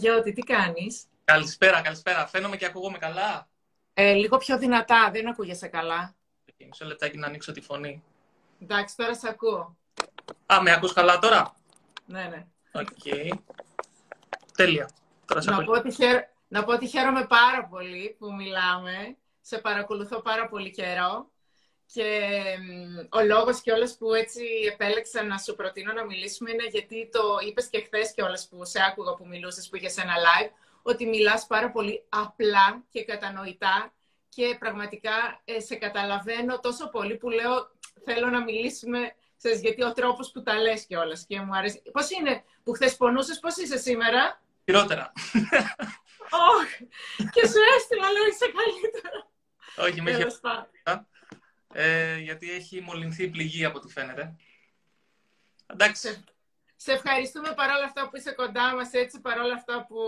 Παναγιώτη, τι κάνεις; Καλησπέρα, καλησπέρα. Φαίνομαι και ακούγομαι καλά; Ε, λίγο πιο δυνατά, δεν ακούγεσαι καλά. Μισό λεπτάκι να ανοίξω τη φωνή. Εντάξει, τώρα σε ακούω. Α, με ακούς καλά τώρα; Ναι, ναι. Οκ. Τέλεια. Τώρα σε Να ακούω. πω, ότι χαίρο- να πω ότι χαίρομαι πάρα πολύ που μιλάμε. Σε παρακολουθώ πάρα πολύ καιρό. Και μ, ο λόγος κιόλας που έτσι επέλεξα να σου προτείνω να μιλήσουμε είναι γιατί το είπες και χθες κιόλας που σε άκουγα που μιλούσες που είχες ένα live, ότι μιλάς πάρα πολύ απλά και κατανοητά και πραγματικά ε, σε καταλαβαίνω τόσο πολύ που λέω θέλω να μιλήσουμε ξέρεις, γιατί ο τρόπος που τα λες και όλες και μου αρέσει. Πώς είναι που χθες πονούσες, πώς είσαι σήμερα; Χειρότερα. Όχι, και σου έστειλα, λέω είσαι καλύτερα. Όχι, με έχει Τέλος πάντων. Ε, γιατί έχει μολυνθεί η πληγή από ό,τι φαίνεται. Εντάξει. Σε ευχαριστούμε παρόλα αυτά που είσαι κοντά μας, έτσι παρόλα αυτά που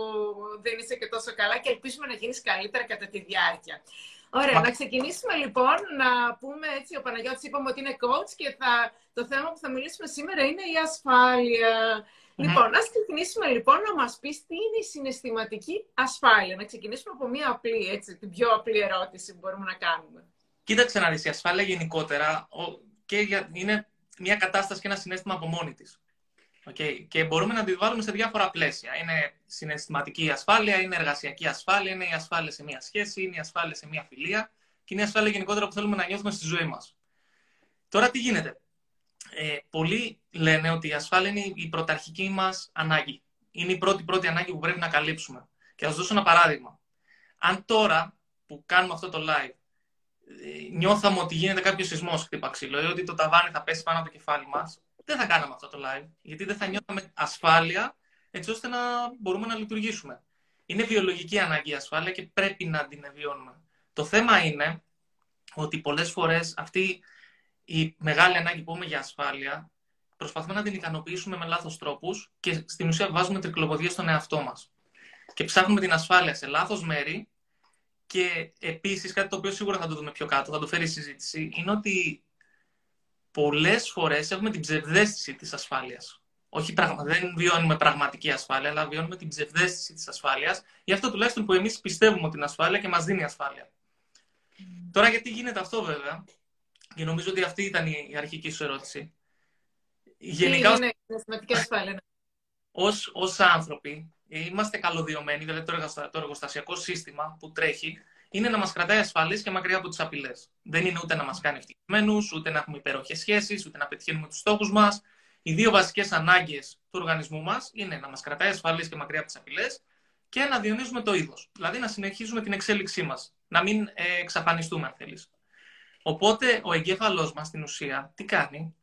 δεν είσαι και τόσο καλά και ελπίζουμε να γίνεις καλύτερα κατά τη διάρκεια. Ωραία, Μα- να ξεκινήσουμε λοιπόν να πούμε έτσι, ο Παναγιώτης είπαμε ότι είναι coach και θα, το θέμα που θα μιλήσουμε σήμερα είναι η ασφάλεια. Μμμ. Λοιπόν, ας ξεκινήσουμε λοιπόν να μας πεις τι είναι η συναισθηματική ασφάλεια. Να ξεκινήσουμε από μια απλή, έτσι, την πιο απλή ερώτηση που μπορούμε να κάνουμε. Κοίταξε να δεις, η ασφάλεια γενικότερα ο- και για, είναι μια κατάσταση και ένα συνέστημα από μόνη της. Okay. Και μπορούμε να τη βάλουμε σε διάφορα πλαίσια. Είναι συναισθηματική ασφάλεια, είναι εργασιακή ασφάλεια, είναι η ασφάλεια σε μια σχέση, είναι η ασφάλεια σε μια φιλία και είναι η ασφάλεια γενικότερα που θέλουμε να νιώθουμε στη ζωή μας. Τώρα τι γίνεται; Ε, πολλοί λένε ότι η ασφάλεια είναι η πρωταρχική μας ανάγκη. Είναι η πρώτη πρώτη ανάγκη που πρέπει να καλύψουμε. Και θα σας δώσω ένα παράδειγμα. Αν τώρα που κάνουμε αυτό το live ε, νιώθαμε ότι γίνεται κάποιος σεισμός χτύπα ξύλο ή ότι το ταβάνι θα πέσει πάνω από το κεφάλι μας, δεν θα κάναμε αυτό το live. Γιατί δεν θα νιώθαμε ασφάλεια έτσι ώστε να μπορούμε να λειτουργήσουμε. Είναι βιολογική ανάγκη η ασφάλεια και πρέπει να την βιώνουμε. Το θέμα είναι ότι πολλές φορές αυτή η μεγάλη ανάγκη που έχουμε για ασφάλεια προσπαθούμε να την ικανοποιήσουμε με λάθος τρόπους και στην ουσία βάζουμε τρικλοποδία στον εαυτό μας. Και ψάχνουμε την ασφάλεια σε λάθος μέρη και επίσης, κάτι το οποίο σίγουρα θα το δούμε πιο κάτω, θα το φέρει η συζήτηση, είναι ότι πολλές φορές έχουμε την ψευδέστηση της ασφάλειας. Όχι, πραγμα... δεν βιώνουμε πραγματική ασφάλεια, αλλά βιώνουμε την ψευδέστηση της ασφάλειας. Γι' αυτό τουλάχιστον που εμείς πιστεύουμε την ασφάλεια και μας δίνει ασφάλεια. Τώρα, γιατί γίνεται αυτό, βέβαια, και νομίζω ότι αυτή ήταν η αρχική σου ερώτηση. Γενικά, Τι είναι η συναισθηματική ασφάλεια; ναι. ως, ως άνθρωποι είμαστε καλωδιωμένοι, δηλαδή το, εργαστα- το εργοστασιακό σύστημα που τρέχει είναι να μας κρατάει ασφαλείς και μακριά από τις απειλές. Δεν είναι ούτε να μας κάνει ευτυχισμένους, ούτε να έχουμε υπέροχες σχέσεις, ούτε να πετυχαίνουμε τους στόχους μας. Οι δύο βασικές ανάγκες του οργανισμού μας είναι να μας κρατάει ασφαλείς και μακριά από τις απειλές και να διονύζουμε το είδος. Δηλαδή να συνεχίζουμε την εξέλιξή μας, να μην ε, εξαφανιστούμε αν θέλεις. Οπότε ο εγκέφαλός μας στην ουσία τι κάνει,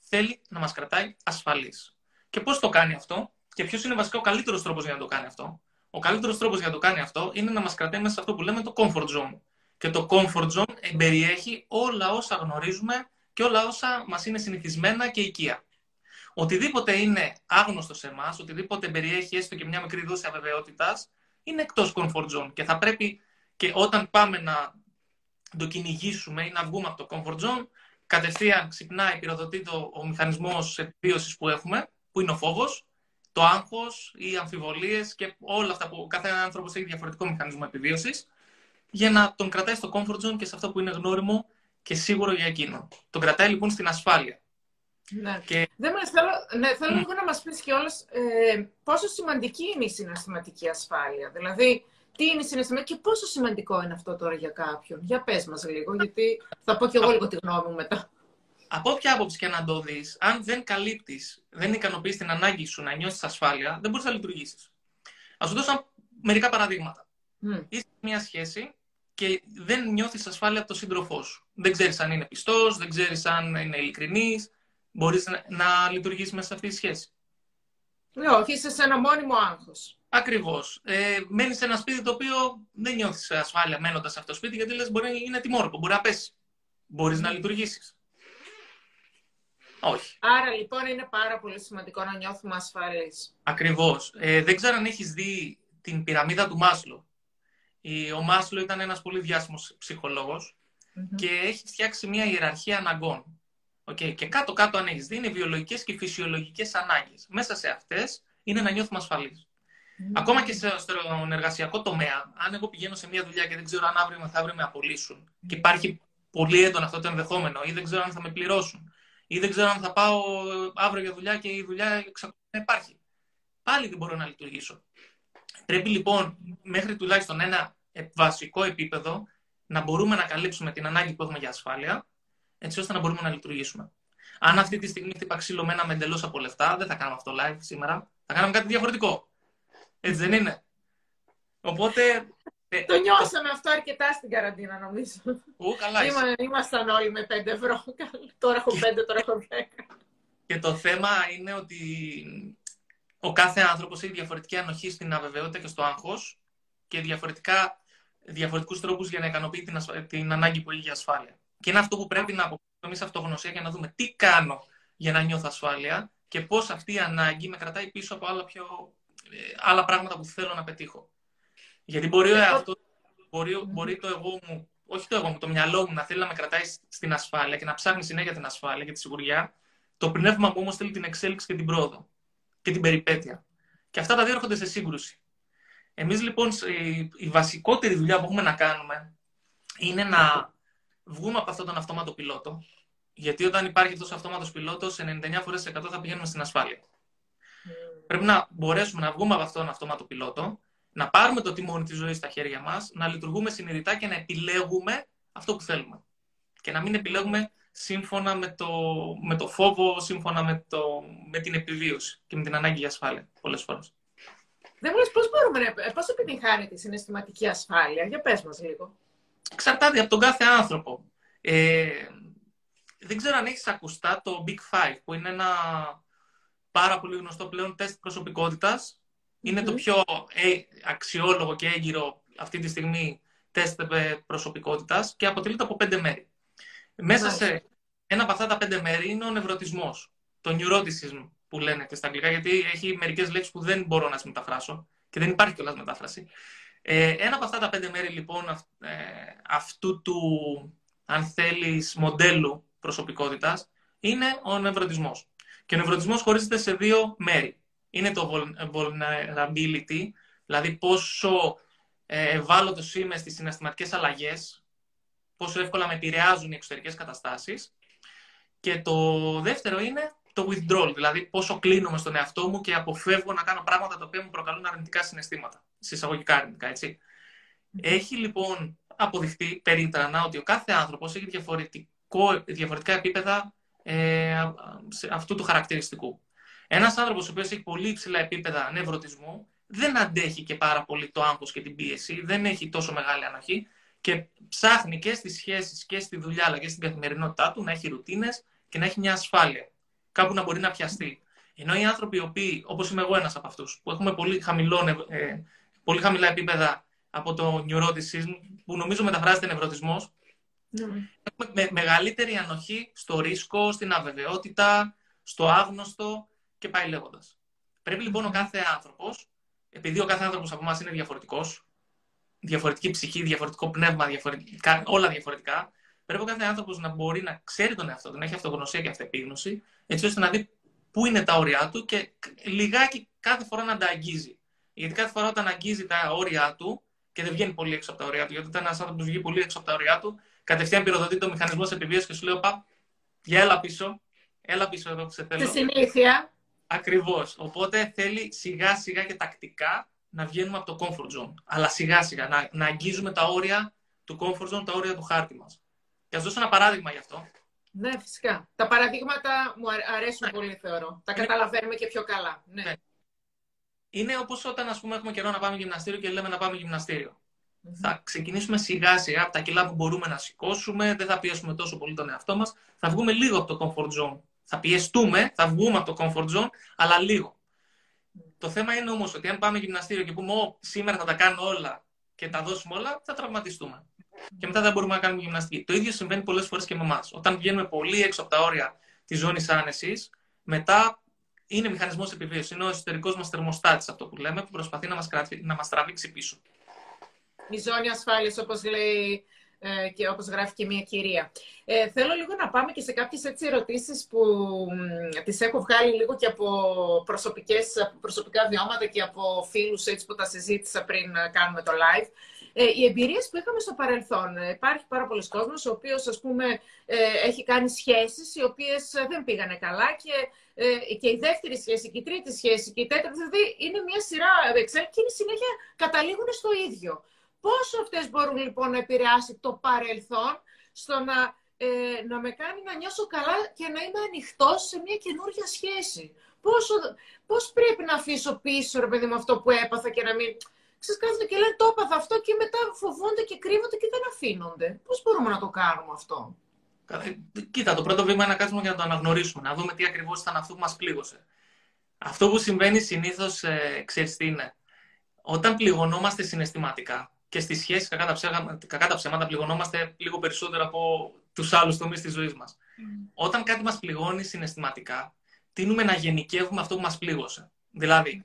θέλει να μας κρατάει ασφαλείς. Και πώς το κάνει αυτό, και ποιος είναι βασικά ο καλύτερος τρόπος για να το κάνει αυτό; Ο καλύτερος τρόπος για να το κάνει αυτό είναι να μας κρατάει μέσα σε αυτό που λέμε το comfort zone. Και το comfort zone περιέχει όλα όσα γνωρίζουμε και όλα όσα μας είναι συνηθισμένα και οικεία. Οτιδήποτε είναι άγνωστο σε εμάς, οτιδήποτε περιέχει έστω και μια μικρή δόση αβεβαιότητας, είναι εκτός comfort zone. Και θα πρέπει και όταν πάμε να το κυνηγήσουμε ή να βγούμε από το comfort zone, κατευθείαν ξυπνάει, πυροδοτεί το, ο μηχανισμός επιβίωσης που έχουμε, που είναι ο φόβος, το άγχος, οι αμφιβολίες και όλα αυτά που κάθε άνθρωπος έχει διαφορετικό μηχανισμό επιβίωσης, για να τον κρατάει στο comfort zone και σε αυτό που είναι γνώριμο και σίγουρο για εκείνον. Τον κρατάει λοιπόν στην ασφάλεια. Ναι. Και Δεν μας, θέλω, ναι, θέλω λίγο να μας πεις κιόλας ε, πόσο σημαντική είναι η συναισθηματική ασφάλεια. Δηλαδή, τι είναι η συναισθηματική και πόσο σημαντικό είναι αυτό τώρα για κάποιον. Για πες μας λίγο, γιατί θα πω κι εγώ λίγο τη γνώμη μου μετά. Από όποια άποψη και να το δεις, αν δεν καλύπτεις, δεν ικανοποιείς την ανάγκη σου να νιώσεις ασφάλεια, δεν μπορείς να λειτουργήσεις. Α σου δώσω μερικά παραδείγματα. Μμ. Είσαι σε μια σχέση και δεν νιώθεις ασφάλεια από τον σύντροφό σου. Δεν ξέρεις αν είναι πιστός, δεν ξέρεις αν είναι ειλικρινής. Μπορείς να, να λειτουργήσει μέσα σε αυτή τη σχέση. Ναι, όχι, είσαι σε ένα μόνιμο άγχος. Ακριβώς. Ε, Μένεις σε ένα σπίτι το οποίο δεν νιώθεις ασφάλεια μένοντας σε αυτό το σπίτι, γιατί λες μπορεί να είναι τιμόρκο, μπορεί να πέσει. Μπορείς να λειτουργήσεις. Όχι. Άρα λοιπόν είναι πάρα πολύ σημαντικό να νιώθουμε ασφαλείς. Ακριβώς. Ε, δεν ξέρω αν έχεις δει την πυραμίδα του Μάσλο. Η- Ο Μάσλο ήταν ένας πολύ διάσημος ψυχολόγος Μμμ. και έχει φτιάξει μια ιεραρχία αναγκών. Okay. Και κάτω-κάτω, αν έχεις δει, είναι βιολογικές και φυσιολογικές ανάγκες. Μέσα σε αυτές είναι να νιώθουμε ασφαλείς. Ακόμα και στον εργασιακό τομέα, αν εγώ πηγαίνω σε μια δουλειά και δεν ξέρω αν αύριο μεθαύριο με απολύσουν και υπάρχει πολύ έντονο αυτό το ενδεχόμενο, ή δεν ξέρω αν θα με πληρώσουν, ή δεν ξέρω αν θα πάω αύριο για δουλειά και η δουλειά εξακολουθεί να υπάρχει. Πάλι δεν μπορώ να λειτουργήσω. Πρέπει λοιπόν μέχρι τουλάχιστον ένα βασικό επίπεδο να μπορούμε να καλύψουμε την ανάγκη που έχουμε για ασφάλεια, έτσι ώστε να μπορούμε να λειτουργήσουμε. Αν αυτή τη στιγμή χτύπα ξύλο με ένα εντελώς από λεφτά, δεν θα κάνουμε αυτό live σήμερα. Θα κάνουμε κάτι διαφορετικό. Έτσι δεν είναι. Οπότε. Ε, το νιώσαμε αυτό αρκετά στην καραντίνα, νομίζω. Ού, καλά. Είμα, ήμασταν όλοι με 5 ευρώ. τώρα έχω 5, τώρα έχω 10. Και το θέμα είναι ότι ο κάθε άνθρωπος έχει διαφορετική ανοχή στην αβεβαιότητα και στο άγχος και διαφορετικά, διαφορετικούς τρόπους για να ικανοποιεί την, την ανάγκη που έχει για ασφάλεια. Και είναι αυτό που πρέπει να αποκτήσουμε εμείς αυτογνωσία για να δούμε τι κάνω για να νιώθω ασφάλεια και πώς αυτή η ανάγκη με κρατάει πίσω από άλλα, πιο, ε, άλλα πράγματα που θέλω να πετύχω. Γιατί μπορεί, αυτό, μπορεί, μπορεί το εγώ μου, όχι το εγώ μου, το μυαλό μου να θέλει να με κρατάει στην ασφάλεια και να ψάχνει συνέχεια την ασφάλεια και τη σιγουριά. Το πνεύμα μου όμως θέλει την εξέλιξη και την πρόοδο και την περιπέτεια. Και αυτά τα δύο έρχονται σε σύγκρουση. Εμείς λοιπόν η, βασικότερη δουλειά που έχουμε να κάνουμε είναι να βγούμε από αυτόν τον αυτόματο πιλότο. Γιατί όταν υπάρχει αυτό ο αυτόματος πιλότος, 99 φορές 100 θα πηγαίνουμε στην ασφάλεια. Mm. Πρέπει να μπορέσουμε να βγούμε από αυτόν τον αυτόματο πιλότο, να πάρουμε το τιμόνι της ζωής στα χέρια μας, να λειτουργούμε συνειδητά και να επιλέγουμε αυτό που θέλουμε. Και να μην επιλέγουμε σύμφωνα με το, με το φόβο, σύμφωνα με, το, με την επιβίωση και με την ανάγκη για ασφάλεια πολλές φορές. Δεν μου λες πώς μπορούμε να... Πώς επιτυγχάνει τη συναισθηματική ασφάλεια; Για πες μας λίγο. Εξαρτάται από τον κάθε άνθρωπο. Ε, δεν ξέρω αν έχεις ακουστά το Big Five, που είναι ένα πάρα πολύ γνωστό πλέον τεστ προσωπικότητας. Είναι το πιο ε, αξιόλογο και έγκυρο αυτή τη στιγμή τεστ ε, προσωπικότητας και αποτελείται από πέντε μέρη. Μέσα σε ένα από αυτά τα πέντε μέρη είναι ο νευρωτισμός. Το neuroticism που λένε και στα αγγλικά, γιατί έχει μερικές λέξεις που δεν μπορώ να τις μεταφράσω και δεν υπάρχει κιόλας μετάφραση. Ε, ένα από αυτά τα πέντε μέρη λοιπόν ε, αυτού του, αν θέλεις, μοντέλου προσωπικότητας είναι ο νευρωτισμός. Και ο νευρωτισμός χωρίζεται σε δύο μέρη. Είναι το vulnerability, δηλαδή πόσο ε, ευάλωτος είμαι στις συναισθηματικές αλλαγές, πόσο εύκολα με επηρεάζουν οι εξωτερικές καταστάσεις. Και το δεύτερο είναι το withdrawal, δηλαδή πόσο κλείνομαι στον εαυτό μου και αποφεύγω να κάνω πράγματα τα οποία μου προκαλούν αρνητικά συναισθήματα. Συσσαγωγικά αρνητικά, έτσι. Έχει λοιπόν αποδειχτεί περίτρανα ότι ο κάθε άνθρωπος έχει διαφορετικό, διαφορετικά επίπεδα ε, αυτού του χαρακτηριστικού. Ένας άνθρωπος ο οποίος έχει πολύ υψηλά επίπεδα νευρωτισμού δεν αντέχει και πάρα πολύ το άγχος και την πίεση, δεν έχει τόσο μεγάλη ανοχή και ψάχνει και στις σχέσεις και στη δουλειά αλλά και στην καθημερινότητά του να έχει ρουτίνες και να έχει μια ασφάλεια. Κάπου να μπορεί να πιαστεί. Ενώ οι άνθρωποι οι οποίοι, όπως είμαι εγώ ένας από αυτούς, που έχουμε πολύ, χαμηλό, ε, πολύ χαμηλά επίπεδα από το neuroticism, που νομίζω μεταφράζεται νευρωτισμός, mm. έχουμε με, μεγαλύτερη ανοχή στο ρίσκο, στην αβεβαιότητα, στο άγνωστο και πάει λέγοντας. Πρέπει λοιπόν ο κάθε άνθρωπος, επειδή ο κάθε άνθρωπος από εμάς είναι διαφορετικός, διαφορετική ψυχή, διαφορετικό πνεύμα, διαφορετικά, όλα διαφορετικά. Πρέπει ο κάθε άνθρωπος να μπορεί να ξέρει τον εαυτό του, να έχει αυτογνωσία και αυτεπίγνωση, έτσι ώστε να δει πού είναι τα όρια του και λιγάκι κάθε φορά να τα αγγίζει. Γιατί κάθε φορά όταν αγγίζει τα όρια του και δεν βγαίνει πολύ έξω από τα όρια του, γιατί όταν ένας άνθρωπος βγει πολύ έξω από τα όρια του, κατευθείαν πυροδοτεί το μηχανισμό επιβίωσης και σου λέει: Πα, για έλα πίσω, έλα πίσω εδώ που σε θέλω. Στη συνήθεια. Ακριβώς. Οπότε θέλει σιγά σιγά και τακτικά να βγαίνουμε από το comfort zone. Αλλά σιγά σιγά να, να αγγίζουμε τα όρια του comfort zone, τα όρια του χάρτη μας. Και ας δώσω ένα παράδειγμα γι' αυτό. Ναι, φυσικά. Τα παραδείγματα μου αρέσουν ναι. πολύ, θεωρώ. Τα καταλαβαίνουμε και πιο καλά. Ναι. ναι. Είναι όπως όταν ας πούμε, έχουμε καιρό να πάμε γυμναστήριο και λέμε να πάμε γυμναστήριο. Θα ξεκινήσουμε σιγά σιγά από τα κιλά που μπορούμε να σηκώσουμε, δεν θα πιέσουμε τόσο πολύ τον εαυτό μας. Θα βγούμε λίγο από το comfort zone. Θα πιεστούμε, θα βγούμε από το comfort zone, αλλά λίγο. Το θέμα είναι όμως ότι αν πάμε γυμναστήριο και πούμε Ω, σήμερα θα τα κάνω όλα και τα δώσουμε όλα, θα τραυματιστούμε. Και μετά δεν μπορούμε να κάνουμε γυμναστική. Το ίδιο συμβαίνει πολλές φορές και με εμάς. Όταν βγαίνουμε πολύ έξω από τα όρια της ζώνης άνεσης, μετά είναι μηχανισμός επιβίωσης. Είναι ο εσωτερικός μας θερμοστάτης, αυτό που λέμε, που προσπαθεί να μας να μας τραβήξει πίσω. Η ζώνη ασφάλειας, όπως λέει ε, και όπως γράφει και μια κυρία. Ε, θέλω λίγο να πάμε και σε κάποιες έτσι ερωτήσεις που τις έχω βγάλει λίγο και από προσωπικές, προσωπικά βιώματα και από φίλους έτσι, που τα συζήτησα πριν κάνουμε το live. Ε, οι εμπειρίες που είχαμε στο παρελθόν. Ε, υπάρχει πάρα πολλοί κόσμος, ο οποίος, ας πούμε, ε, έχει κάνει σχέσεις οι οποίες δεν πήγανε καλά και, ε, και η δεύτερη σχέση, και η τρίτη σχέση και η τέταρτη, δηλαδή είναι μια σειρά εξέλιξη και είναι συνέχεια καταλήγουν στο ίδιο. Πόσο αυτές μπορούν λοιπόν να επηρεάσει το παρελθόν στο να, ε, να με κάνει να νιώσω καλά και να είμαι ανοιχτός σε μια καινούργια σχέση; Πόσο, πώς πρέπει να αφήσω πίσω, ρε παιδί με αυτό που έπαθα και να μην ξέρεις, κάθονται και λένε το έπαθα αυτό και μετά φοβούνται και κρύβονται και δεν αφήνονται. Πώς μπορούμε να το κάνουμε αυτό; Κοίτα, το πρώτο βήμα είναι να κάτσουμε για να το αναγνωρίσουμε, να δούμε τι ακριβώς ήταν αυτό που μας πλήγωσε. Αυτό που συμβαίνει συνήθως, ε, ξέρεις τι είναι. Όταν πληγωνόμαστε συναισθηματικά και στις σχέσεις, κακά τα, ψέματα, κακά τα ψέματα, πληγωνόμαστε λίγο περισσότερο από τους άλλους τομείς της ζωής μας. Mm. Όταν κάτι μας πληγώνει συναισθηματικά, τείνουμε να γενικεύουμε αυτό που μας πλήγωσε. Δηλαδή,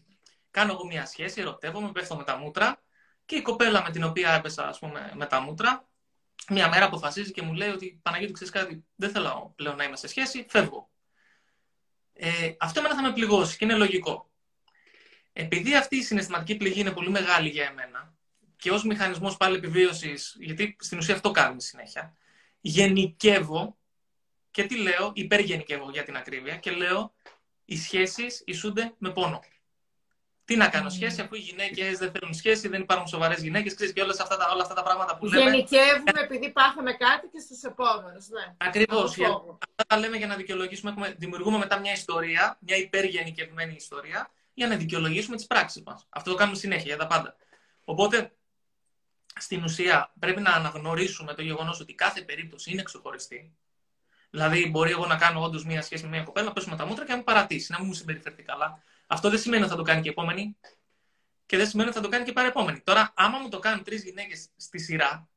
κάνω εγώ μια σχέση, ερωτεύομαι, πέφτω με τα μούτρα και η κοπέλα με την οποία έπεσα ας πούμε, με τα μούτρα, μια μέρα αποφασίζει και μου λέει ότι Παναγιώτη, ξέρεις κάτι, δεν θέλω πλέον να είμαι σε σχέση, φεύγω. Ε, αυτό εμένα θα με πληγώσει και είναι λογικό. Επειδή αυτή η συναισθηματική πληγή είναι πολύ μεγάλη για εμένα και ως μηχανισμός πάλι επιβίωσης, γιατί στην ουσία αυτό κάνουμε συνέχεια, γενικεύω και τι λέω, υπεργενικεύω για την ακρίβεια και λέω οι σχέσεις ισούνται με πόνο. Τι να κάνω σχέση, αφού οι γυναίκες δεν θέλουν σχέση, δεν υπάρχουν σοβαρές γυναίκες, ξέρεις και όλα αυτά, τα, όλα αυτά τα πράγματα που λέμε. Γενικεύουμε επειδή πάθαμε κάτι και στους επόμενους. Ναι. Ακριβώς. Αυτά τα λέμε για να δικαιολογήσουμε. Έχουμε, δημιουργούμε μετά μια ιστορία, μια υπεργενικευμένη ιστορία, για να δικαιολογήσουμε τις πράξεις μας. Αυτό το κάνουμε συνέχεια για τα πάντα. Οπότε, στην ουσία, πρέπει να αναγνωρίσουμε το γεγονός ότι κάθε περίπτωση είναι ξεχωριστή. Δηλαδή, μπορεί εγώ να κάνω όντως μια σχέση με μια κοπέλα, να πέσουμε τα μούτρα και να μου παρατήσει, να μου συμπεριφερθεί καλά. Αυτό δεν σημαίνει ότι θα το κάνει και επόμενη και δεν σημαίνει ότι θα το κάνει και παρεπόμενη. Τώρα, άμα μου το κάνουν τρεις γυναίκες στη σειρά,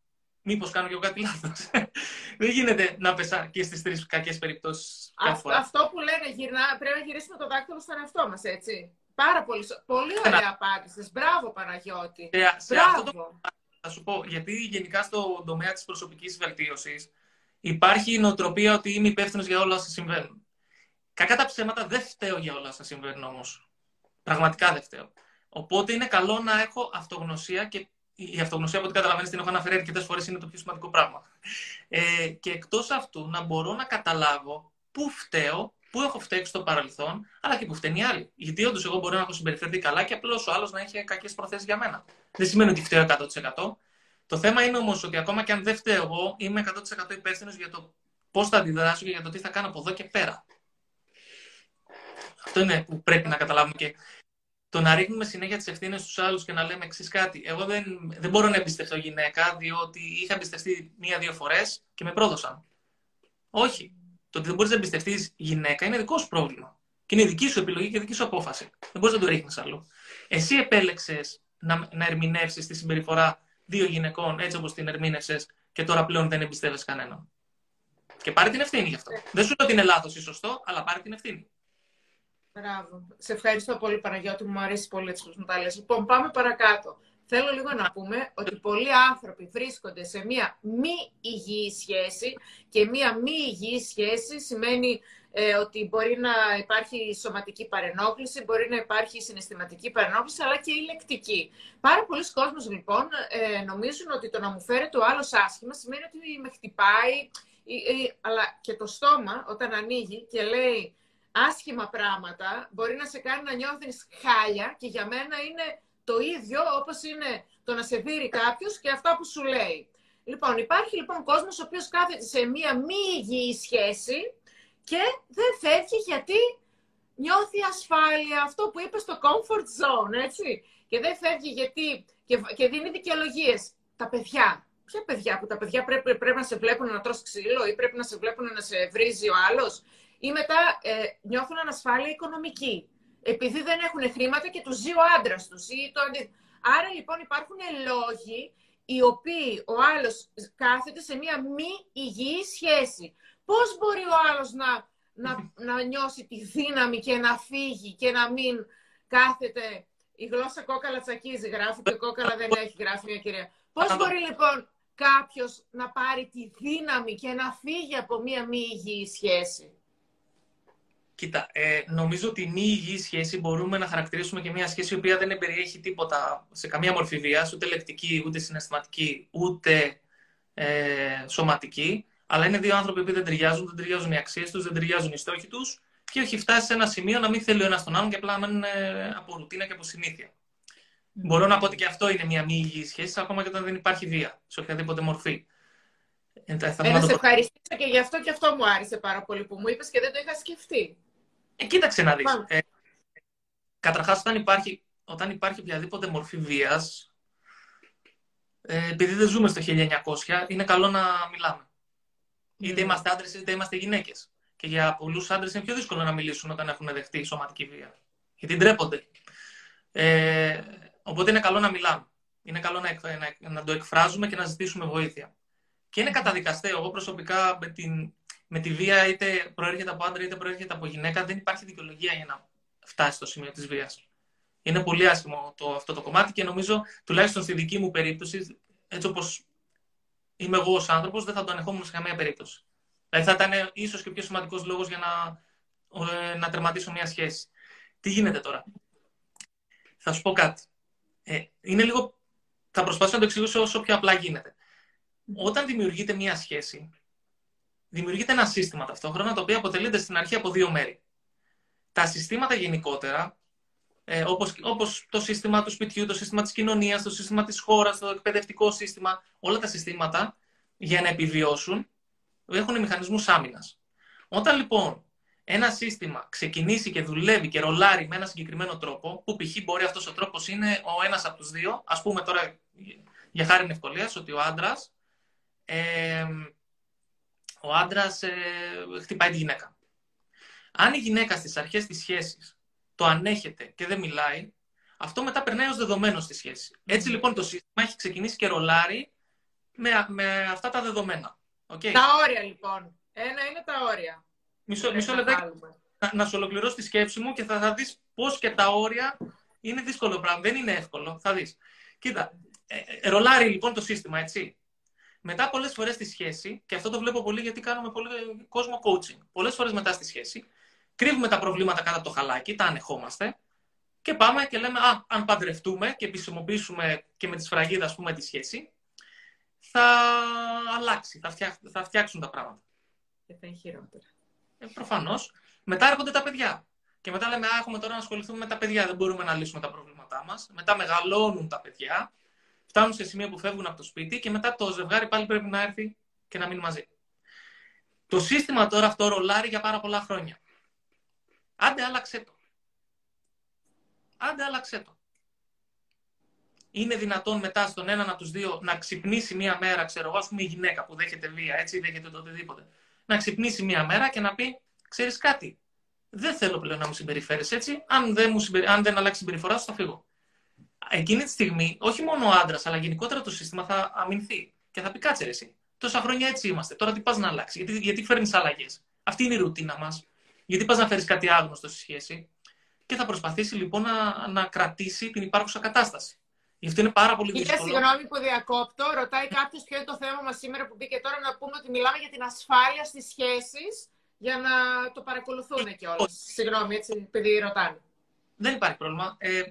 μήπως κάνω και εγώ κάτι λάθος. δεν γίνεται να πεσά και στις τρεις κακές περιπτώσεις. Αυτό, αυτό που λένε, γυρνά, πρέπει να γυρίσουμε το δάκτυλο στον εαυτό μας, έτσι. Πάρα πολύ, πολύ ωραία απάντηση. Μπράβο, Παναγιώτη. Σε, Μπράβο. αυτό το, θα σου πω, γιατί γενικά στον τομέα της προσωπικής βελτίωσης υπάρχει η νοοτροπία ότι είμαι υπεύθυνος για όλα όσα συμβαίνουν. Κακά τα ψέματα δεν φταίω για όλα όσα συμβαίνουν όμως. Πραγματικά δεν φταίω. Οπότε είναι καλό να έχω αυτογνωσία και η αυτογνωσία από ό,τι καταλαβαίνεις την έχω αναφέρει αρκετές φορές είναι το πιο σημαντικό πράγμα. Ε, και εκτός αυτού να μπορώ να καταλάβω πού φταίω, πού έχω φταίξει στο παρελθόν, αλλά και πού φταίνει οι άλλοι. Γιατί όντως εγώ μπορώ να έχω συμπεριφερθεί καλά και απλώς ο άλλος να έχει κακές προθέσεις για μένα. Δεν σημαίνει ότι φταίω 100%. Το θέμα είναι όμως ότι ακόμα και αν δεν φταίω εγώ, είμαι 100% υπεύθυνος για το πώς θα αντιδράσω και για το τι θα κάνω από εδώ και πέρα. Αυτό είναι που πρέπει να καταλάβουμε και το να ρίχνουμε συνέχεια τις ευθύνες στους άλλους και να λέμε εξής κάτι. Εγώ δεν, δεν μπορώ να εμπιστευτώ γυναίκα, διότι είχα εμπιστευτεί μία-δύο φορές και με πρόδωσαν. Όχι. Το ότι δεν μπορείς να εμπιστευτείς γυναίκα είναι δικό σου πρόβλημα. Και είναι δική σου επιλογή και δική σου απόφαση. Δεν μπορείς να το ρίχνεις αλλού. Εσύ επέλεξες να, να ερμηνεύσεις τη συμπεριφορά δύο γυναικών έτσι όπως την ερμήνευσες και τώρα πλέον δεν εμπιστεύεσαι κανέναν. Και πάρει την ευθύνη γι' αυτό. Δεν σου λέω ότι είναι λάθος ή σωστό, αλλά πάρει την ευθύνη. Μπράβο. Σε ευχαριστώ πολύ, Παναγιώτη. Μου αρέσει πολύ έτσι που μου τα λες. Λοιπόν, πάμε παρακάτω. Θέλω λίγο να πούμε ότι πολλοί άνθρωποι βρίσκονται σε μία μη υγιή σχέση και μία μη υγιή σχέση σημαίνει ε, ότι μπορεί να υπάρχει σωματική παρενόχληση, μπορεί να υπάρχει συναισθηματική παρενόχληση, αλλά και ηλεκτρική. Πάρα πολλοί κόσμος λοιπόν ε, νομίζουν ότι το να μου φέρει το άλλος άσχημα σημαίνει ότι με χτυπάει, ε, αλλά και το στόμα όταν ανοίγει και λέει άσχημα πράγματα μπορεί να σε κάνει να νιώθεις χάλια και για μένα είναι το ίδιο όπως είναι το να σε δείρει κάποιος και αυτά που σου λέει. Λοιπόν, υπάρχει λοιπόν κόσμος ο οποίος κάθεται σε μία μη υγιή σχέση και δεν φεύγει γιατί νιώθει ασφάλεια, αυτό που είπες στο comfort zone, έτσι. Και δεν φεύγει γιατί και, και δίνει δικαιολογίες. Τα παιδιά. Ποια παιδιά που τα παιδιά πρέπει, πρέπει να σε βλέπουν να τρως ξύλο ή πρέπει να σε βλέπουν να σε βρίζει ο άλλος ή μετά ε, νιώθουν ανασφάλεια οικονομική. Επειδή δεν έχουν χρήματα και τους ζει ο άντρας τους. Το... Άρα λοιπόν υπάρχουν λόγοι οι οποίοι ο άλλος κάθεται σε μία μη υγιή σχέση. Πώς μπορεί ο άλλος να, να, να νιώσει τη δύναμη και να φύγει και να μην κάθεται... Η γλώσσα κόκαλα τσακίζει, γράφει και κόκαλα δεν έχει, γράφει μια κυρία. Πώς μπορεί λοιπόν κάποιος να πάρει τη δύναμη και να φύγει από μία μη υγιή σχέση; Κοίτα, ε, νομίζω ότι μη υγιή σχέση μπορούμε να χαρακτηρίσουμε και μια σχέση η οποία δεν περιέχει τίποτα σε καμία μορφή βίας, ούτε λεκτική, ούτε συναισθηματική, ούτε ε, σωματική. Αλλά είναι δύο άνθρωποι που δεν ταιριάζουν, δεν ταιριάζουν οι αξίες τους, δεν ταιριάζουν οι στόχοι τους και έχει φτάσει σε ένα σημείο να μην θέλει ο ένας τον άλλον και απλά να μένουν ε, από ρουτίνα και από συνήθεια. Mm. Μπορώ να πω ότι και αυτό είναι μια μη υγιή σχέση, ακόμα και όταν δεν υπάρχει βία σε οποιαδήποτε μορφή. Ε, θα ε, να σε ευχαριστήσω και γι' αυτό και αυτό μου άρεσε πάρα πολύ που μου είπες και δεν το είχα σκεφτεί. Ε, κοίταξε να δεις. Ε, Καταρχάς, όταν υπάρχει, όταν υπάρχει οποιαδήποτε μορφή βίας, ε, επειδή δεν ζούμε στο 1900, είναι καλό να μιλάμε. Είτε ναι. είμαστε άντρες είτε είμαστε γυναίκες. Και για πολλούς άντρες είναι πιο δύσκολο να μιλήσουν όταν έχουν δεχτεί σωματική βία. Γιατί ντρέπονται. Ε, οπότε είναι καλό να μιλάμε. Είναι καλό να, να, να, το εκφράζουμε και να ζητήσουμε βοήθεια. Και είναι καταδικαστέο. Εγώ προσωπικά με, την, με τη βία, είτε προέρχεται από άντρα είτε προέρχεται από γυναίκα, δεν υπάρχει δικαιολογία για να φτάσει στο σημείο της βίας. Είναι πολύ άσχημο το, αυτό το κομμάτι και νομίζω, τουλάχιστον στη δική μου περίπτωση, έτσι όπως είμαι εγώ ως άνθρωπος, δεν θα το ανεχόμουν σε καμία περίπτωση. Δηλαδή θα ήταν ίσως και πιο σημαντικός λόγος για να, ε, να τερματίσω μια σχέση. Τι γίνεται τώρα; Θα σου πω κάτι. Ε, είναι λίγο. Θα προσπαθήσω να το εξηγήσω όσο πιο απλά γίνεται. Όταν δημιουργείται μια σχέση, δημιουργείται ένα σύστημα ταυτόχρονα το οποίο αποτελείται στην αρχή από δύο μέρη. Τα συστήματα γενικότερα, ε, όπως, όπως το σύστημα του σπιτιού, το σύστημα της κοινωνίας, το σύστημα της χώρας, το εκπαιδευτικό σύστημα, όλα τα συστήματα για να επιβιώσουν έχουν μηχανισμούς άμυνας. Όταν λοιπόν ένα σύστημα ξεκινήσει και δουλεύει και ρολάρει με ένα συγκεκριμένο τρόπο, που π.χ. μπορεί αυτός ο τρόπος είναι ο ένας από τους δύο, ας πούμε τώρα για χάρη ευκολίας, ότι ο άντρας ε, ο άντρας ε, χτυπάει τη γυναίκα. Αν η γυναίκα στις αρχές της σχέσης το ανέχεται και δεν μιλάει, αυτό μετά περνάει ως δεδομένο στη σχέση. Έτσι λοιπόν το σύστημα έχει ξεκινήσει και ρολάρει με, με αυτά τα δεδομένα. Okay. Τα όρια λοιπόν. Ένα είναι τα όρια. Μισό, μισό λεπτάκι να, να σου ολοκληρώσω τη σκέψη μου και θα, θα δεις πώς και τα όρια είναι δύσκολο πράγμα. Δεν είναι εύκολο. Θα δεις. Κοίτα, ε, ε, ρολάρει λοιπόν το σύστημα, έτσι. Μετά πολλές φορές στη σχέση, και αυτό το βλέπω πολύ γιατί κάνουμε πολύ κόσμο coaching. Πολλές φορές μετά στη σχέση, κρύβουμε τα προβλήματα κάτω από το χαλάκι, τα ανεχόμαστε και πάμε και λέμε, Α, αν παντρευτούμε και επισημοποιήσουμε και με τη σφραγίδα, ας πούμε, τη σχέση, θα αλλάξει, θα, φτιάξ, θα φτιάξουν τα πράγματα. Και θα είναι χειρότερα. Ε, Προφανώς. Μετά έρχονται τα παιδιά. Και μετά λέμε, Α, έχουμε τώρα να ασχοληθούμε με τα παιδιά, δεν μπορούμε να λύσουμε τα προβλήματά μας. Μετά μεγαλώνουν τα παιδιά φτάνουν σε σημείο που φεύγουν από το σπίτι και μετά το ζευγάρι πάλι πρέπει να έρθει και να μείνει μαζί. Το σύστημα τώρα αυτό ρολάρει για πάρα πολλά χρόνια. Άντε άλλαξε το. Άντε άλλαξε το. Είναι δυνατόν μετά στον έναν από τους δύο να ξυπνήσει μία μέρα, ξέρω εγώ, ας πούμε η γυναίκα που δέχεται βία, έτσι, δέχεται το οτιδήποτε. Να ξυπνήσει μία μέρα και να πει, ξέρεις κάτι, δεν θέλω πλέον να μου συμπεριφέρεις έτσι. Αν δεν, μου συμπερι... αν δεν αλλάξει συμπεριφορά σου, θα φύγω εκείνη τη στιγμή, όχι μόνο ο άντρας, αλλά γενικότερα το σύστημα θα αμυνθεί και θα πει κάτσε ρε, εσύ. Τόσα χρόνια έτσι είμαστε. Τώρα τι πας να αλλάξει, γιατί, γιατί φέρνεις αλλαγέ. Αυτή είναι η ρουτίνα μας. Γιατί πας να φέρεις κάτι άγνωστο στη σχέση; Και θα προσπαθήσει λοιπόν να, να κρατήσει την υπάρχουσα κατάσταση. Γι' αυτό είναι πάρα πολύ δύσκολο. Και συγγνώμη που διακόπτω. Ρωτάει κάποιος ποιο είναι το θέμα μας σήμερα που μπήκε τώρα να πούμε ότι μιλάμε για την ασφάλεια στις σχέσεις για να το παρακολουθούν κιόλας. Συγγνώμη, έτσι, επειδή ρωτάνε. Δεν υπάρχει πρόβλημα. Ε,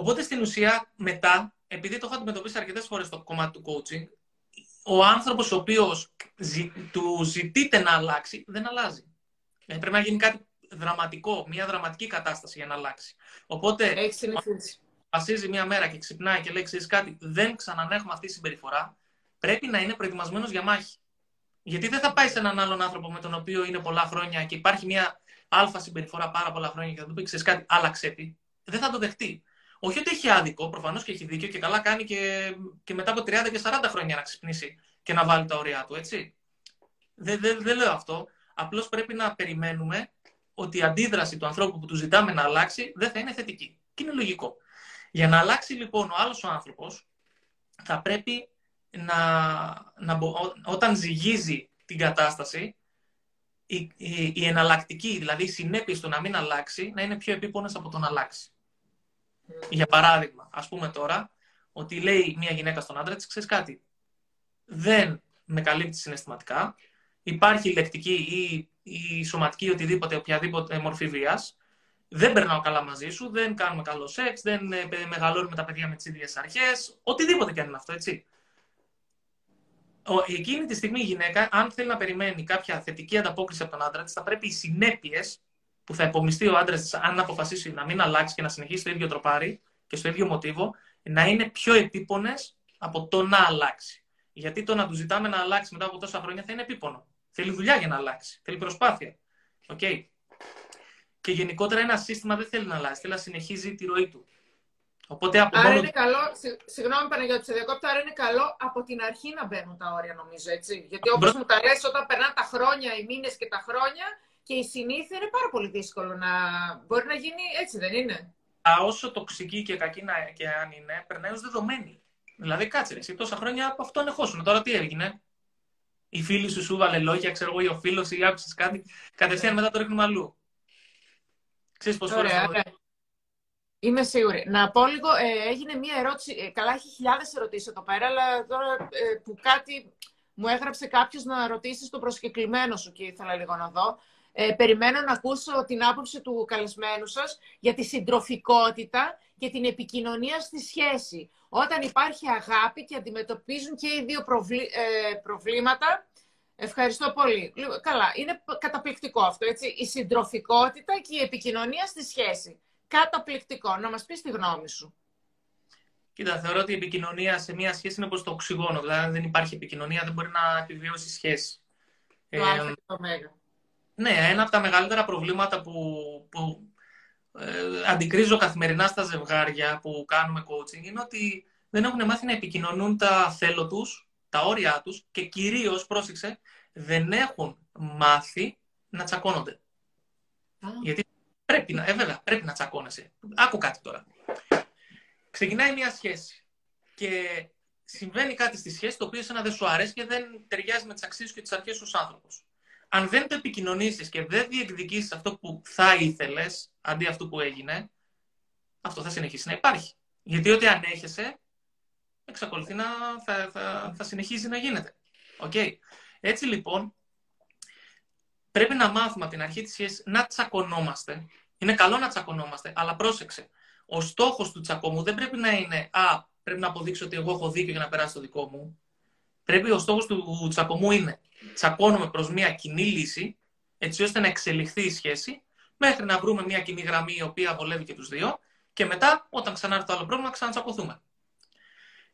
Οπότε στην ουσία μετά, επειδή το έχω αντιμετωπίσει αρκετές φορές στο κομμάτι του coaching, ο άνθρωπος ο οποίος του ζητείτε να αλλάξει, δεν αλλάζει. Ε, πρέπει να γίνει κάτι δραματικό, μια δραματική κατάσταση για να αλλάξει. Οπότε, Έχει συνηθίσει. Ασίζει μια μέρα και ξυπνάει και λέει: Ξέρεις κάτι, δεν ξανανέχουμε αυτή τη συμπεριφορά. Πρέπει να είναι προετοιμασμένος για μάχη. Γιατί δεν θα πάει σε έναν άλλον άνθρωπο με τον οποίο είναι πολλά χρόνια και υπάρχει μια αλφα συμπεριφορά πάρα πολλά χρόνια και θα του πει: Ξέρεις κάτι, άλλαξε τη. Δεν θα το δεχτεί. Όχι ότι έχει άδικο, προφανώς και έχει δίκιο και καλά κάνει και, και μετά από 30 και 40 χρόνια να ξυπνήσει και να βάλει τα ωριά του, έτσι. Δεν, δεν, δεν λέω αυτό. Απλώς πρέπει να περιμένουμε ότι η αντίδραση του ανθρώπου που του ζητάμε να αλλάξει δεν θα είναι θετική. Και είναι λογικό. Για να αλλάξει λοιπόν ο άλλος ο άνθρωπος, θα πρέπει να, να, όταν ζυγίζει την κατάσταση, η, η, η εναλλακτική, δηλαδή οι συνέπειες του να μην αλλάξει, να είναι πιο επίπονες από το να αλλάξει. Για παράδειγμα, ας πούμε τώρα, ότι λέει μια γυναίκα στον άντρα της, ξέρεις κάτι, δεν με καλύπτει συναισθηματικά. Υπάρχει λεκτική ή, ή σωματική οτιδήποτε, οποιαδήποτε μορφή βίας. Δεν περνάω καλά μαζί σου, δεν κάνουμε καλό σεξ, δεν ε, μεγαλώνουμε τα παιδιά με τις ίδιες αρχές. Οτιδήποτε κι αν είναι αυτό, έτσι. Εκείνη τη στιγμή η γυναίκα, αν θέλει να περιμένει κάποια θετική ανταπόκριση από τον άντρα της, θα πρέπει οι συνέπειες που θα υπομειστεί ο άντρας της, αν αποφασίσει να μην αλλάξει και να συνεχίσει το ίδιο τροπάρι και στο ίδιο μοτίβο, να είναι πιο επίπονες από το να αλλάξει. Γιατί το να του ζητάμε να αλλάξει μετά από τόσα χρόνια θα είναι επίπονο. Θέλει δουλειά για να αλλάξει. Θέλει προσπάθεια. Okay. Και γενικότερα ένα σύστημα δεν θέλει να αλλάξει. Θέλει να συνεχίζει τη ροή του. Οπότε από άρα μόνο... είναι καλό, συγγνώμη Παναγιώτη, σε διακόπτω, άρα είναι καλό από την αρχή να μπαίνουν τα όρια νομίζω, έτσι. Γιατί όπως μου τα λες, όταν περνάνε τα χρόνια, οι μήνες και τα χρόνια και η συνήθεια είναι πάρα πολύ δύσκολο να... Μπορεί να γίνει έτσι, δεν είναι; Α, όσο τοξική και κακή να, και αν είναι, περνάει ως δεδομένη. Δηλαδή, κάτσε, εσύ τόσα χρόνια από αυτό ανεχόσουν. Τώρα τι έγινε; Η φίλη σου σου βάλε λόγια, ξέρω εγώ, ή ο φίλος ή άκουσες κάτι. Κατευθείαν μετά το ρίχνουμε αλλού. Ξέρεις πώς φορές Είμαι σίγουρη. Να πω λίγο, ε, έγινε μία ερώτηση. Ε, καλά, έχει χιλιάδες ερωτήσεις εδώ πέρα, αλλά τώρα ε, που κάτι μου έγραψε κάποιος να ρωτήσεις το προσκεκλημένο σου και ήθελα λίγο να δω. Ε, περιμένω να ακούσω την άποψη του καλεσμένου σας για τη συντροφικότητα και την επικοινωνία στη σχέση. Όταν υπάρχει αγάπη και αντιμετωπίζουν και οι δύο προβλήματα. Ευχαριστώ πολύ. Καλά, είναι καταπληκτικό αυτό, έτσι. Η συντροφικότητα και η επικοινωνία στη σχέση. Καταπληκτικό. Να μας πεις τη γνώμη σου. Κοίτα, θεωρώ ότι η επικοινωνία σε μια σχέση είναι όπως το οξυγόνο. Δηλαδή, αν δεν υπάρχει επικοινωνία, δεν μπορεί να επιβιώσει σχέση. Το ε, το μέγα. Ναι, ένα από τα μεγαλύτερα προβλήματα που, που ε, αντικρίζω καθημερινά στα ζευγάρια που κάνουμε coaching είναι ότι δεν έχουν μάθει να επικοινωνούν τα θέλω τους, τα όρια τους και κυρίως, πρόσεξε, δεν έχουν μάθει να τσακώνονται. Γιατί Πρέπει να, ε, βέβαια, πρέπει να τσακώνεσαι. Άκου κάτι τώρα. Ξεκινάει μια σχέση και συμβαίνει κάτι στη σχέση το οποίο εσένα δεν σου αρέσει και δεν ταιριάζει με τις αξίες και τις αρχές του άνθρωπου. Αν δεν το επικοινωνήσεις και δεν διεκδικήσεις αυτό που θα ήθελες αντί αυτού που έγινε, αυτό θα συνεχίσει να υπάρχει. Γιατί ό,τι ανέχεσαι, εξακολουθεί να θα, θα, θα συνεχίζει να γίνεται. Okay. Έτσι λοιπόν, πρέπει να μάθουμε από την αρχή της σχέσης να τσακωνόμαστε. Είναι καλό να τσακωνόμαστε, αλλά πρόσεξε. Ο στόχος του τσακώμου δεν πρέπει να είναι «Α, πρέπει να αποδείξω ότι εγώ έχω δίκιο για να περάσει το δικό μου». Πρέπει ο στόχος του τσακωμού είναι τσακώνουμε προς μια κοινή λύση, έτσι ώστε να εξελιχθεί η σχέση, μέχρι να βρούμε μια κοινή γραμμή η οποία βολεύει και τους δύο και μετά, όταν ξανάρθει το άλλο πρόβλημα, να ξανατσακωθούμε.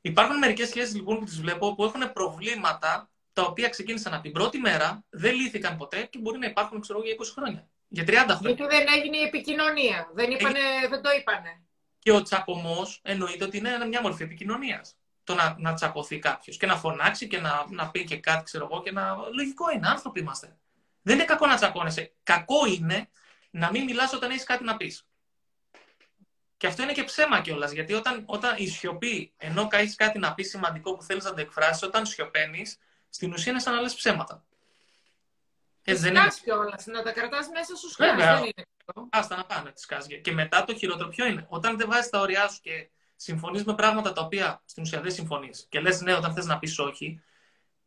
Υπάρχουν μερικές σχέσεις λοιπόν που τις βλέπω που έχουν προβλήματα τα οποία ξεκίνησαν από την πρώτη μέρα, δεν λύθηκαν ποτέ και μπορεί να υπάρχουν ξέρω, για 20 χρόνια. Για 30 χρόνια. Γιατί δεν έγινε η επικοινωνία. Δεν, είπανε, δεν το είπανε. Και ο τσακωμός εννοείται ότι είναι μια μορφή επικοινωνίας. Το να, να τσακωθεί κάποιος και να φωνάξει και να, να πει και κάτι, ξέρω εγώ, και να. Λογικό είναι, άνθρωποι είμαστε. Δεν είναι κακό να τσακώνεσαι. Κακό είναι να μην μιλάς όταν έχεις κάτι να πεις. Και αυτό είναι και ψέμα κιόλας. Γιατί όταν, όταν η σιωπή, ενώ έχεις κάτι να πεις σημαντικό που θέλεις να το εκφράσεις, όταν σιωπαίνεις, στην ουσία είναι σαν να λες ψέματα. Ε, δεν είναι... κιόλας, να τα κρατάς μέσα σου σκάς, δεν είναι Άστα να πάνε τις σκάς. Και μετά το χειρότερο ποιο είναι. Όταν δεν βάζεις τα όρια σου και συμφωνείς με πράγματα τα οποία στην ουσία δεν συμφωνείς και λες ναι όταν θες να πεις όχι,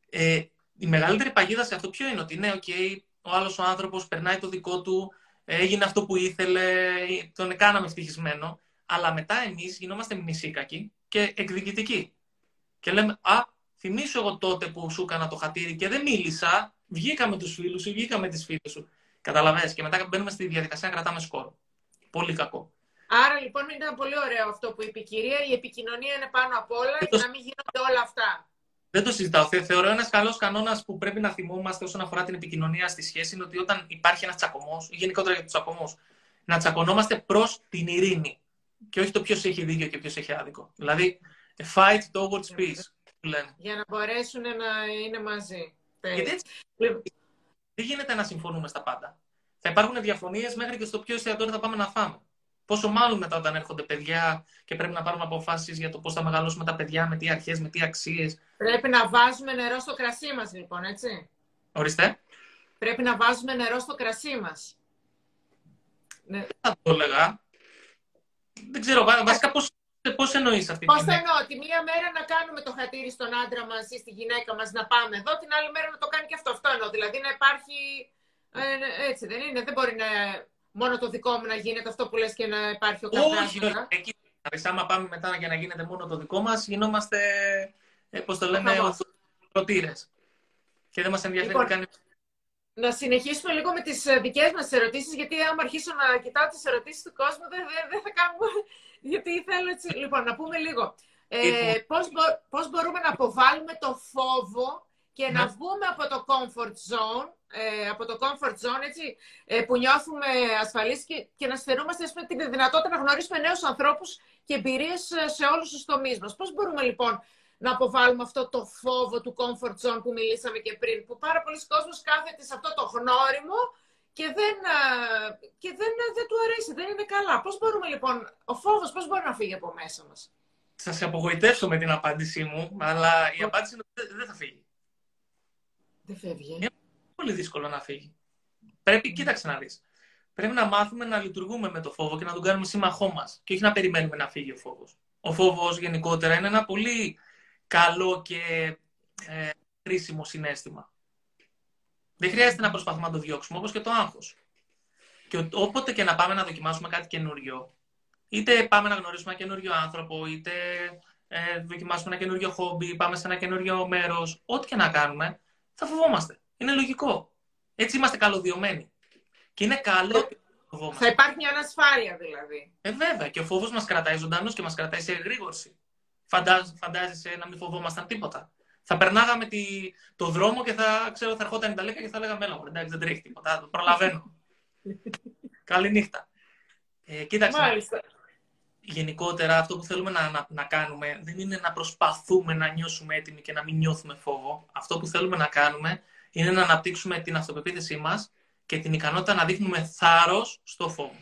ε, η μεγαλύτερη παγίδα σε αυτό ποιο είναι. Ότι ναι, okay, ο άλλος ο άνθρωπος περνάει το δικό του, έγινε αυτό που ήθελε, τον κάναμε ευτυχισμένο, αλλά μετά εμείς γινόμαστε μνησίκακοι και εκδικητικοί. Και λέμε, α, θυμίσου εγώ τότε που σου έκανα το χατήρι και δεν μίλησα, βγήκα με τους φίλους σου, βγήκα με τις φίλες σου. Καταλαβαίνεις. Και μετά μπαίνουμε στη διαδικασία να κρατάμε σκόρ. Πολύ κακό. Άρα λοιπόν ήταν πολύ ωραίο αυτό που είπε η κυρία. Η επικοινωνία είναι πάνω απ' όλα για να μην γίνονται όλα αυτά. Δεν το συζητάω. Θεωρώ ένας καλός κανόνας που πρέπει να θυμόμαστε όσον αφορά την επικοινωνία στη σχέση είναι ότι όταν υπάρχει ένας τσακωμός, ή γενικότερα για τους τσακωμούς, να τσακωνόμαστε προς την ειρήνη. Και όχι το ποιος έχει δίκιο και ποιος έχει άδικο. Δηλαδή, fight towards peace. Για να μπορέσουν να είναι μαζί. Γιατί έτσι δεν γίνεται να συμφωνούμε στα πάντα. Θα υπάρχουν διαφωνίες μέχρι και στο ποιος εστιατόριο θα πάμε να φάμε. Πόσο μάλλον μετά όταν έρχονται παιδιά και πρέπει να πάρουμε αποφάσεις για το πώς θα μεγαλώσουμε τα παιδιά, με τι αρχές, με τι αξίες. Πρέπει να βάζουμε νερό στο κρασί μας, λοιπόν, έτσι. Ορίστε. Πρέπει να βάζουμε νερό στο κρασί μας. Ναι. Θα το έλεγα. Δεν ξέρω, βασικά πώς Πώς εννοείς αυτή Πώς εννοώ, τη μία μέρα να κάνουμε το χατήρι στον άντρα μας ή στη γυναίκα μας να πάμε εδώ, την άλλη μέρα να το κάνει και αυτό. Αυτό εννοώ. Δηλαδή να υπάρχει. Ε, έτσι δεν είναι. Δεν μπορεί να μόνο το δικό μου να γίνεται αυτό που λες και να υπάρχει ο καθένας. Όχι, όχι. Εκεί, δηλαδή, άμα πάμε μετά για να γίνεται μόνο το δικό μας, γινόμαστε, ε, πώς το λέμε, προτήρες. Και δεν μας ενδιαφέρει λοιπόν, καν να συνεχίσουμε λίγο με τις ε, δικές μας ερωτήσεις, γιατί άμα αρχίσω να κοιτάω τις ερωτήσεις του κόσμου, δεν, δεν, θα κάνουμε, γιατί θέλω έτσι. Λοιπόν, να πούμε λίγο. Ε, λοιπόν. πώς, πώς μπορούμε να αποβάλουμε το φόβο και να ναι. βγούμε από το comfort zone, ε, από το comfort zone, έτσι, ε, που νιώθουμε ασφαλείς και, και να στερούμαστε ας πούμε, τη δυνατότητα να γνωρίσουμε νέους ανθρώπους και εμπειρίες σε όλους τους τομείς μας. Πώς μπορούμε λοιπόν να αποβάλουμε αυτό το φόβο του comfort zone που μιλήσαμε και πριν, που πάρα πολλοί κόσμος κάθεται σε αυτό το γνώριμο και δεν, και δεν, δεν του αρέσει, δεν είναι καλά. Πώς μπορούμε λοιπόν, ο φόβος πώς μπορεί να φύγει από μέσα μας; Θα σε απογοητεύσω με την απάντησή μου, αλλά η απάντηση είναι ότι δεν θα φύγει. Δεν φεύγει. Είναι πολύ δύσκολο να φύγει. Πρέπει, κοίταξε να δεις. Πρέπει να μάθουμε να λειτουργούμε με το φόβο και να τον κάνουμε σύμμαχό μας. Και όχι να περιμένουμε να φύγει ο φόβος. Ο φόβος γενικότερα είναι ένα πολύ καλό και ε, χρήσιμο συνέστημα. Δεν χρειάζεται να προσπαθούμε να το διώξουμε, όπως και το άγχος. Και όποτε και να πάμε να δοκιμάσουμε κάτι καινούριο, είτε πάμε να γνωρίσουμε ένα καινούριο άνθρωπο, είτε ε, δοκιμάσουμε ένα καινούριο χόμπι, πάμε σε ένα καινούριο μέρος, ό,τι και να κάνουμε, θα φοβόμαστε. Είναι λογικό. Έτσι είμαστε καλωδιωμένοι. Και είναι καλό Θα υπάρχει μια ανασφάλεια δηλαδή. Ε, βέβαια. Και ο φόβος μας κρατάει ζωντανούς και μας κρατάει σε εγρήγορση φαντάζεσαι να μην φοβόμασταν τίποτα. Θα περνάγαμε τη, το δρόμο και θα, ξέρω, θα ερχόταν η Ταλέκα και θα λέγαμε Μέλα εντάξει, δεν τρέχει τίποτα, το προλαβαίνω. Καληνύχτα. Ε, κοίταξε. Μάλιστα. Γενικότερα αυτό που θέλουμε να, να, να, κάνουμε δεν είναι να προσπαθούμε να νιώσουμε έτοιμοι και να μην νιώθουμε φόβο. Αυτό που θέλουμε να κάνουμε είναι να αναπτύξουμε την αυτοπεποίθησή μας και την ικανότητα να δείχνουμε θάρρος στο φόβο.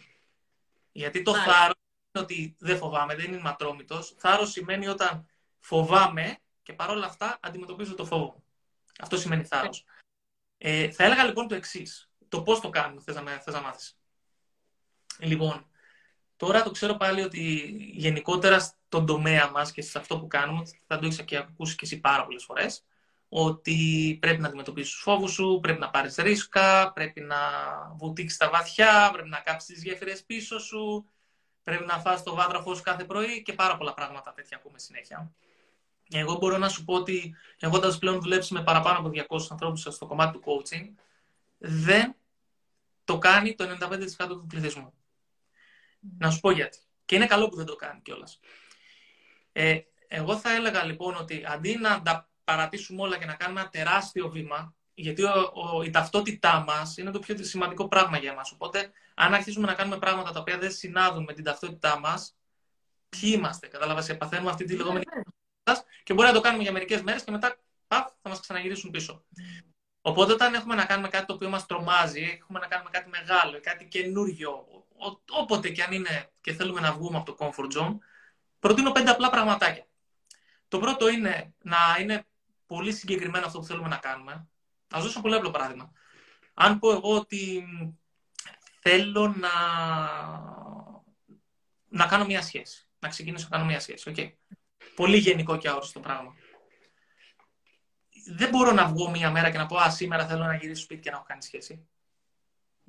Γιατί το θάρρος ότι δεν φοβάμαι, δεν είναι ματρόμητο. Θάρρος σημαίνει όταν φοβάμαι και παρόλα αυτά αντιμετωπίζω το φόβο. Αυτό σημαίνει θάρρος. Ε, θα έλεγα λοιπόν το εξής. Το πώς το κάνουμε, θες να, θες να μάθεις. Λοιπόν, τώρα το ξέρω πάλι ότι γενικότερα στον τομέα μας και σε αυτό που κάνουμε, θα το έχεις και ακούσεις και εσύ πάρα πολλές φορές, ότι πρέπει να αντιμετωπίσεις τους φόβους σου, πρέπει να πάρεις ρίσκα, πρέπει να βουτήξεις τα βαθιά, πρέπει να κάψεις τις γέφυρες πίσω σου, πρέπει να φας το βάτραφο κάθε πρωί και πάρα πολλά πράγματα τέτοια ακούμε συνέχεια. Εγώ μπορώ να σου πω ότι έχοντας πλέον δουλέψει με παραπάνω από 200 ανθρώπους στο κομμάτι του coaching, δεν το κάνει το 95% του πληθυσμού. Να σου πω γιατί. Και είναι καλό που δεν το κάνει κιόλας. Ε, εγώ θα έλεγα λοιπόν ότι αντί να τα παρατήσουμε όλα και να κάνουμε ένα τεράστιο βήμα, γιατί ο, ο, η ταυτότητά μας είναι το πιο σημαντικό πράγμα για μα. Οπότε, αν αρχίσουμε να κάνουμε πράγματα τα οποία δεν συνάδουν με την ταυτότητά μας, ποιοι είμαστε. Κατάλαβα, παθαίνουμε αυτή τη ναι, λεγόμενη. Ναι. και μπορεί να το κάνουμε για μερικές μέρες και μετά παφ, θα μας ξαναγυρίσουν πίσω. Οπότε, όταν έχουμε να κάνουμε κάτι το οποίο μας τρομάζει, έχουμε να κάνουμε κάτι μεγάλο, κάτι καινούριο, όποτε και αν είναι και θέλουμε να βγούμε από το comfort zone, προτείνω πέντε απλά πραγματάκια. Το πρώτο είναι να είναι πολύ συγκεκριμένο αυτό που θέλουμε να κάνουμε. Θα δώσω πολύ απλό παράδειγμα. Αν πω εγώ ότι θέλω να, να κάνω μια σχέση. Να ξεκινήσω να κάνω μια σχέση. Okay. Πολύ γενικό και αόριστο πράγμα. Δεν μπορώ να βγω μια μέρα και να πω Α, σήμερα θέλω να γυρίσω σπίτι και να έχω κάνει σχέση.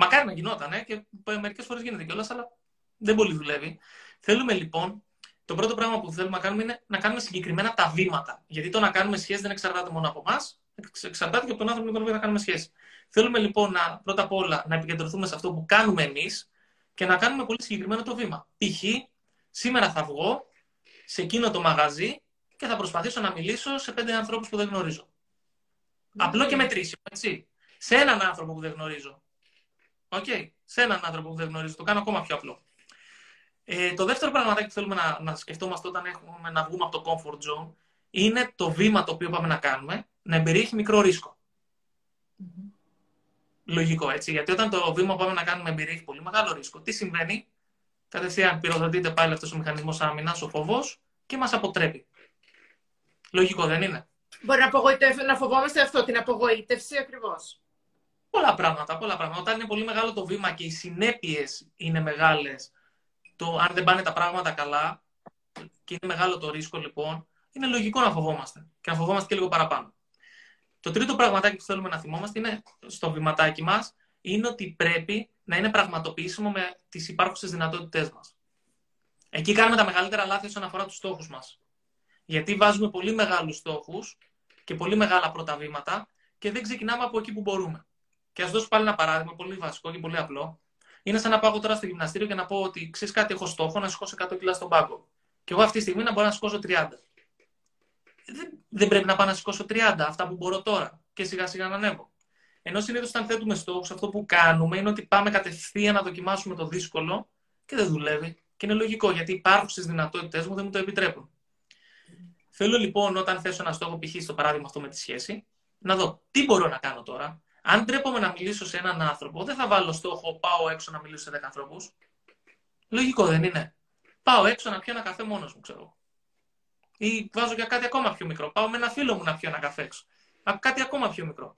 Μακάρι να γινόταν, ε, και μερικές φορές γίνεται κιόλας, αλλά δεν πολύ δουλεύει. Θέλουμε λοιπόν, το πρώτο πράγμα που θέλουμε να κάνουμε είναι να κάνουμε συγκεκριμένα τα βήματα. Γιατί το να κάνουμε σχέση δεν εξαρτάται μόνο από εμάς, εξαρτάται και από τον άνθρωπο με τον οποίο θα κάνουμε σχέση. Θέλουμε λοιπόν να, πρώτα απ' όλα να επικεντρωθούμε σε αυτό που κάνουμε εμείς και να κάνουμε πολύ συγκεκριμένο το βήμα. Π.χ. σήμερα θα βγω σε εκείνο το μαγαζί και θα προσπαθήσω να μιλήσω σε πέντε ανθρώπους που δεν γνωρίζω. Απλό και μετρήσιμο, έτσι. Σε έναν άνθρωπο που δεν γνωρίζω. Οκ. Okay. Σε έναν άνθρωπο που δεν γνωρίζω. Το κάνω ακόμα πιο απλό. Ε, το δεύτερο πραγματάκι που θέλουμε να, να σκεφτόμαστε όταν έχουμε να βγούμε από το comfort zone είναι το βήμα το οποίο πάμε να κάνουμε να εμπεριέχει μικρό Λογικό έτσι. Γιατί όταν το βήμα που πάμε να κάνουμε εμπεριέχει πολύ μεγάλο ρίσκο, τι συμβαίνει, κατευθείαν πυροδοτείται πάλι αυτός ο μηχανισμός άμυνας, ο φόβος και μας αποτρέπει. Λογικό δεν είναι; Μπορεί να, να φοβόμαστε αυτό, την απογοήτευση ακριβώς. Πολλά πράγματα, πολλά πράγματα. Όταν είναι πολύ μεγάλο το βήμα και οι συνέπειες είναι μεγάλες, το αν δεν πάνε τα πράγματα καλά, και είναι μεγάλο το ρίσκο, λοιπόν, είναι λογικό να φοβόμαστε και να φοβόμαστε και λίγο παραπάνω. Το τρίτο πραγματάκι που θέλουμε να θυμόμαστε είναι στο βηματάκι μας είναι ότι πρέπει να είναι πραγματοποιήσιμο με τις υπάρχουσες δυνατότητές μας. Εκεί κάνουμε τα μεγαλύτερα λάθη όσον αφορά τους στόχους μας. Γιατί βάζουμε πολύ μεγάλους στόχους και πολύ μεγάλα πρώτα βήματα και δεν ξεκινάμε από εκεί που μπορούμε. Και ας δώσω πάλι ένα παράδειγμα, πολύ βασικό και πολύ απλό. Είναι σαν να πάω τώρα στο γυμναστήριο και να πω ότι ξέρεις κάτι, έχω στόχο να σηκώσω 100 κιλά στον πάγκο. Και εγώ αυτή τη στιγμή να μπορώ να σηκώσω 30. Δεν, δεν πρέπει να πάω να σηκώσω 30, αυτά που μπορώ τώρα. Και σιγά σιγά να ανέβω. Ενώ συνήθως όταν θέτουμε στόχους, αυτό που κάνουμε είναι ότι πάμε κατευθείαν να δοκιμάσουμε το δύσκολο και δεν δουλεύει. Και είναι λογικό γιατί υπάρχουν στις δυνατότητές μου δεν μου το επιτρέπουν. Θέλω λοιπόν όταν θέσω ένα στόχο, π.χ. στο παράδειγμα αυτό με τη σχέση, να δω τι μπορώ να κάνω τώρα. Αν τρέπομαι να μιλήσω σε έναν άνθρωπο, δεν θα βάλω στόχο πάω έξω να μιλήσω σε 10 ανθρώπους. Λογικό δεν είναι. Πάω έξω να πιω ένα καφέ μόνος μου, ξέρω. Ή βάζω για κάτι ακόμα πιο μικρό. Πάω με ένα φίλο μου να πιω ένα καφέ έξω. Κάτι ακόμα πιο μικρό.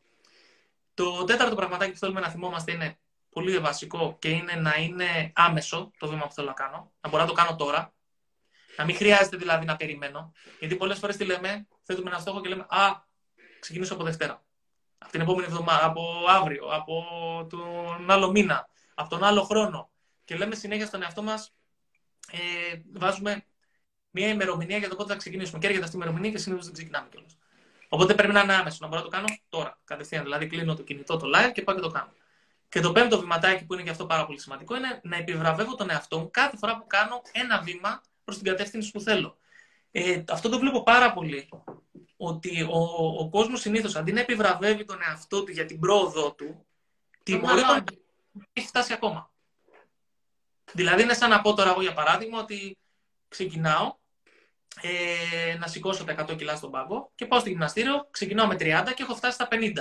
Το τέταρτο πραγματάκι που θέλουμε να θυμόμαστε είναι πολύ βασικό και είναι να είναι άμεσο το βήμα που θέλω να κάνω. Να μπορώ να το κάνω τώρα. Να μην χρειάζεται δηλαδή να περιμένω. Γιατί πολλές φορές τι λέμε, θέτουμε ένα στόχο και λέμε Α, ξεκινήσω από Δευτέρα. Από την επόμενη εβδομάδα, από αύριο, από τον άλλο μήνα, από τον άλλο χρόνο. Και λέμε συνέχεια στον εαυτό μας, ε, βάζουμε μια ημερομηνία για το πότε θα ξεκινήσουμε. Και έρχεται αυτή η ημερομηνία και συνήθως δεν ξεκινάμε κιόλας. Οπότε πρέπει να είναι άμεσο, να μπορώ να το κάνω τώρα, κατευθείαν. Δηλαδή, κλείνω το κινητό, το live και πάω και το κάνω. Και το πέμπτο βηματάκι που είναι και αυτό πάρα πολύ σημαντικό είναι να επιβραβεύω τον εαυτό μου κάθε φορά που κάνω ένα βήμα προς την κατεύθυνση που θέλω. Ε, αυτό το βλέπω πάρα πολύ. Ότι ο, ο κόσμος συνήθως αντί να επιβραβεύει τον εαυτό του για την πρόοδό του, τιμωρεί τον έχει φτάσει ακόμα. Δηλαδή, είναι σαν να πω τώρα εγώ για παράδειγμα ότι ξεκινάω ε, να σηκώσω τα 100 κιλά στον πάγκο και πάω στο γυμναστήριο, ξεκινάω με 30 και έχω φτάσει στα 50.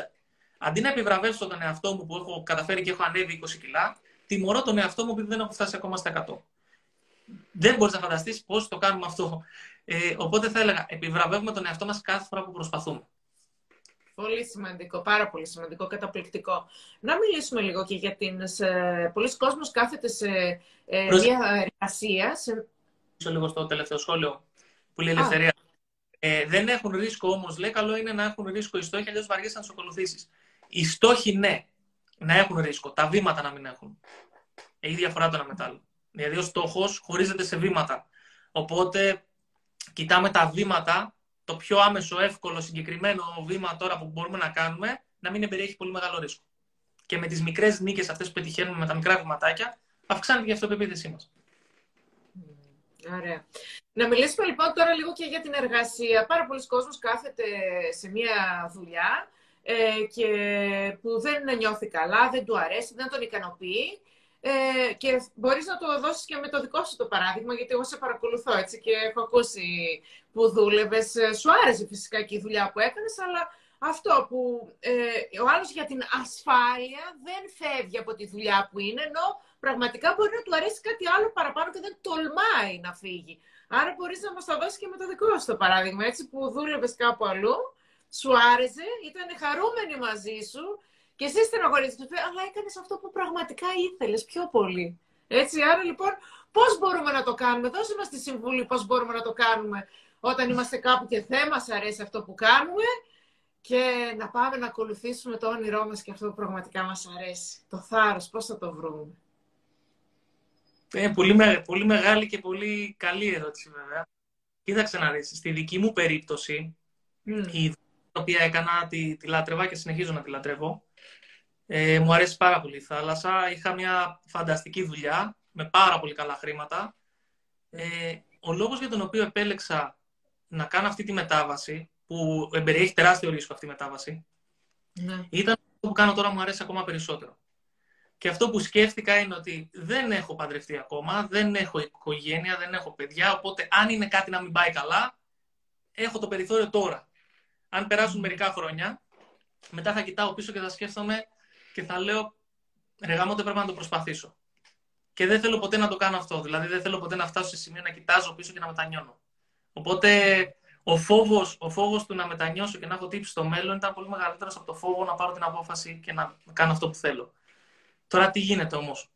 Αντί να επιβραβεύσω τον εαυτό μου που έχω καταφέρει και έχω ανέβει 20 κιλά, τιμωρώ τον εαυτό μου επειδή δεν έχω φτάσει ακόμα στα 100. Δεν μπορείς να φανταστείς πώς το κάνουμε αυτό. Ε, οπότε θα έλεγα, επιβραβεύουμε τον εαυτό μας κάθε φορά που προσπαθούμε. Πολύ σημαντικό, πάρα πολύ σημαντικό, καταπληκτικό. Να μιλήσουμε λίγο και για την... Πολλοί κόσμος κάθεται σε ε, διαδικασία. Σε... λίγο στο τελευταίο σχόλιο που λέει ελευθερία. Ε, δεν έχουν ρίσκο όμως, λέει, καλό είναι να έχουν ρίσκο οι στόχοι, αλλιώς βαριέσαι να τους ακολουθήσεις. Οι στόχοι, ναι, να έχουν ρίσκο. Τα βήματα να μην έχουν. Έχει διαφορά το ένα μετά Δηλαδή, ο στόχος χωρίζεται σε βήματα. Οπότε, κοιτάμε τα βήματα, το πιο άμεσο, εύκολο, συγκεκριμένο βήμα τώρα που μπορούμε να κάνουμε, να μην περιέχει πολύ μεγάλο ρίσκο. Και με τις μικρές νίκες αυτές που πετυχαίνουμε με τα μικρά βηματάκια, αυξάνεται η αυτοπεποίθησή μας. Ωραία. Να μιλήσουμε λοιπόν τώρα λίγο και για την εργασία. Πάρα πολλοί κόσμος κάθεται σε μια δουλειά ε, και που δεν νιώθει καλά, δεν του αρέσει, δεν τον ικανοποιεί. Ε, και μπορείς να το δώσεις και με το δικό σου το παράδειγμα, γιατί εγώ σε παρακολουθώ έτσι και έχω ακούσει που δούλευες. Σου άρεσε φυσικά και η δουλειά που έκανες, αλλά αυτό που ε, ο άλλος για την ασφάλεια δεν φεύγει από τη δουλειά που είναι, ενώ πραγματικά μπορεί να του αρέσει κάτι άλλο παραπάνω και δεν τολμάει να φύγει. Άρα μπορείς να μας τα δώσεις και με το δικό σου το παράδειγμα, έτσι που δούλευες κάπου αλλού, σου άρεσε, ήταν χαρούμενοι μαζί σου και εσύ στεναχωρήθηκες, αλλά έκανες αυτό που πραγματικά ήθελες πιο πολύ. Έτσι, άρα λοιπόν, πώς μπορούμε να το κάνουμε, δώσε μας τη συμβουλή πώς μπορούμε να το κάνουμε όταν είμαστε κάπου και δεν μας αρέσει αυτό που κάνουμε και να πάμε να ακολουθήσουμε το όνειρό μας και αυτό που πραγματικά μας αρέσει. Το θάρρος, πώς θα το βρούμε; Είναι πολύ, πολύ μεγάλη και πολύ καλή ερώτηση βέβαια. Κοίταξε να δεις, στη δική μου περίπτωση, mm. η δουλειά την οποία έκανα, τη, τη λάτρευα και συνεχίζω να τη λατρεύω. Ε, μου αρέσει πάρα πολύ η θάλασσα. Είχα μια φανταστική δουλειά με πάρα πολύ καλά χρήματα. Ε, ο λόγος για τον οποίο επέλεξα να κάνω αυτή τη μετάβαση που εμπεριέχει τεράστιο ρίσκο αυτή η μετάβαση, ναι. ήταν αυτό που κάνω τώρα μου αρέσει ακόμα περισσότερο. Και αυτό που σκέφτηκα είναι ότι δεν έχω παντρευτεί ακόμα, δεν έχω οικογένεια, δεν έχω παιδιά, οπότε αν είναι κάτι να μην πάει καλά, έχω το περιθώριο τώρα. Αν περάσουν μερικά χρόνια, μετά θα κοιτάω πίσω και θα σκέφτομαι και θα λέω, ρε γάμο, πρέπει να το προσπαθήσω. Και δεν θέλω ποτέ να το κάνω αυτό. Δηλαδή δεν θέλω ποτέ να φτάσω σε σημείο να κοιτάζω πίσω και να μετανιώνω. Οπότε ο φόβος ο φόβος του να μετανιώσω και να έχω τύψει στο μέλλον ήταν πολύ μεγαλύτερος από το φόβο να πάρω την απόφαση και να κάνω αυτό που θέλω. Τώρα τι γίνεται όμως;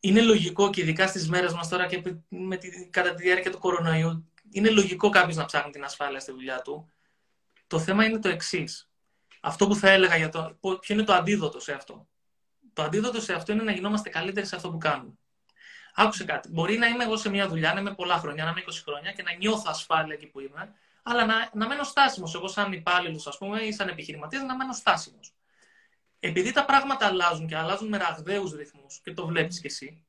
είναι λογικό και ειδικά στις μέρες μας τώρα και με τη, κατά τη διάρκεια του κορονοϊού, είναι λογικό κάποιος να ψάχνει την ασφάλεια στη δουλειά του. Το θέμα είναι το εξής. Αυτό που θα έλεγα για το. Ποιο είναι το αντίδοτο σε αυτό. Το αντίδοτο σε αυτό είναι να γινόμαστε καλύτεροι σε αυτό που κάνουμε. Άκουσε κάτι. Μπορεί να είμαι εγώ σε μια δουλειά, να είμαι πολλά χρόνια, να είμαι 20 χρόνια και να νιώθω ασφάλεια εκεί που είμαι, αλλά να, να μένω στάσιμος. Εγώ, σαν υπάλληλος, ας πούμε, ή σαν επιχειρηματίας, να μένω στάσιμος. Επειδή τα πράγματα αλλάζουν και αλλάζουν με ραγδαίους ρυθμούς, και το βλέπεις κι εσύ,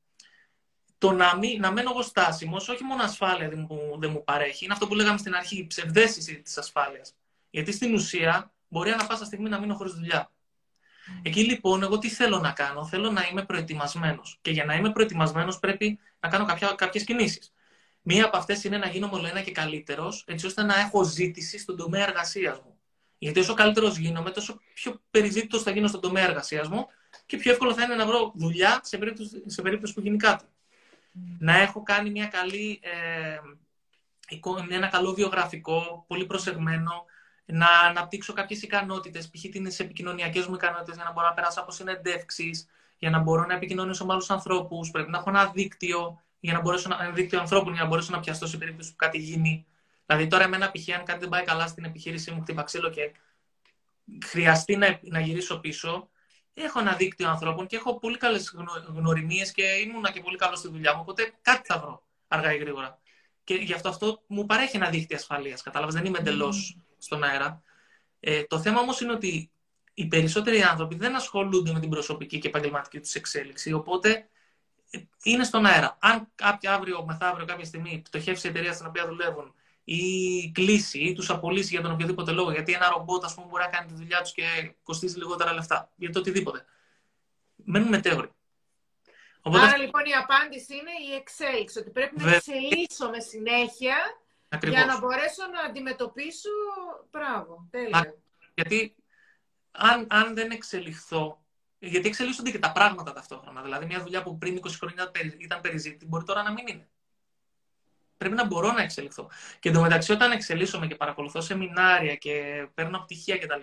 το να, μην, να μένω εγώ στάσιμος, όχι μόνο ασφάλεια δεν μου, δεν μου παρέχει, είναι αυτό που λέγαμε στην αρχή, η ψευδέστηση της ασφάλειας. Γιατί στην ουσία μπορεί ανά πάσα στιγμή να μείνω χωρίς δουλειά. Εκεί λοιπόν, εγώ τι θέλω να κάνω, θέλω να είμαι προετοιμασμένος. Και για να είμαι προετοιμασμένος, πρέπει να κάνω κάποιες κινήσεις. Μία από αυτές είναι να γίνω όλο ένα και καλύτερος, έτσι ώστε να έχω ζήτηση στον τομέα εργασίας μου. Γιατί όσο καλύτερος γίνομαι, τόσο πιο περιζήτητος θα γίνω στον τομέα εργασίας μου και πιο εύκολο θα είναι να βρω δουλειά σε περίπτωση, σε περίπτωση που γίνει κάτι. Να έχω κάνει μια καλή, ε, ένα καλό βιογραφικό, πολύ προσεγμένο, να αναπτύξω κάποιες ικανότητες, π.χ. τις επικοινωνιακές μου ικανότητες, για να μπορώ να περάσω από συνεντεύξεις, για να μπορώ να επικοινωνήσω με άλλους ανθρώπους. Πρέπει να έχω ένα δίκτυο, για να μπορέσω να, ένα δίκτυο ανθρώπων για να μπορέσω να πιαστώ σε περίπτωση που κάτι γίνει. Δηλαδή, τώρα, εμένα, π.χ., αν κάτι δεν πάει καλά στην επιχείρησή μου, χτύπα ξύλο και χρειαστεί να, να γυρίσω πίσω, έχω ένα δίκτυο ανθρώπων και έχω πολύ καλές γνωριμίες και ήμουνα και πολύ καλός στη δουλειά μου. Οπότε κάτι θα βρω αργά ή γρήγορα. Και γι' αυτό αυτό μου παρέχει ένα δίκτυο ασφαλείας. Κατάλαβες, δεν είμαι εντελώς στον αέρα. Ε, το θέμα όμως είναι ότι οι περισσότεροι άνθρωποι δεν ασχολούνται με την προσωπική και επαγγελματική τους εξέλιξη. Οπότε ε, είναι στον αέρα. Αν κάποια αύριο, μεθαύριο, κάποια στιγμή πτωχεύσει η εταιρεία στην οποία δουλεύουν ή κλείσει ή τους απολύσει για τον οποιοδήποτε λόγο, γιατί ένα ρομπότ ας πούμε, μπορεί να κάνει τη δουλειά τους και κοστίζει λιγότερα λεφτά, για το οτιδήποτε. Μένουν μετέωροι. Οπότε... Άρα λοιπόν η απάντηση είναι η εξέλιξη, ότι πρέπει να εξελίσσω με συνέχεια για να μπορέσω να αντιμετωπίσω. Μπράβο, τέλεια. Γιατί αν, αν δεν εξελιχθώ, γιατί εξελίσσονται και τα πράγματα ταυτόχρονα. Δηλαδή, μια δουλειά που πριν 20 χρόνια ήταν περιζήτητη, μπορεί τώρα να μην είναι. Πρέπει να μπορώ να εξελιχθώ. Και εντωμεταξύ, όταν εξελίσσομαι και παρακολουθώ σεμινάρια και παίρνω πτυχία κτλ.,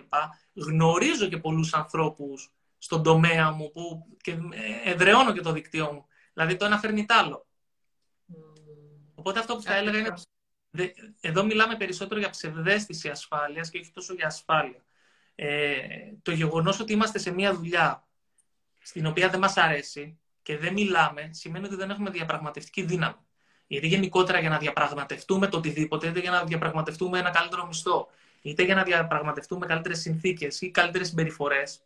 γνωρίζω και πολλούς ανθρώπους στον τομέα μου που και εδραιώνω και το δικτύο μου. Δηλαδή, το ένα φέρνει τ' άλλο. Οπότε αυτό που θα έλεγα είναι εδώ μιλάμε περισσότερο για ψευδέστηση ασφάλειας και όχι τόσο για ασφάλεια. Ε, το γεγονός ότι είμαστε σε μια δουλειά στην οποία δεν μας αρέσει και δεν μιλάμε, σημαίνει ότι δεν έχουμε διαπραγματευτική δύναμη. Γιατί γενικότερα για να διαπραγματευτούμε το οτιδήποτε, είτε για να διαπραγματευτούμε ένα καλύτερο μισθό, είτε για να διαπραγματευτούμε καλύτερες συνθήκες ή καλύτερες συμπεριφορές,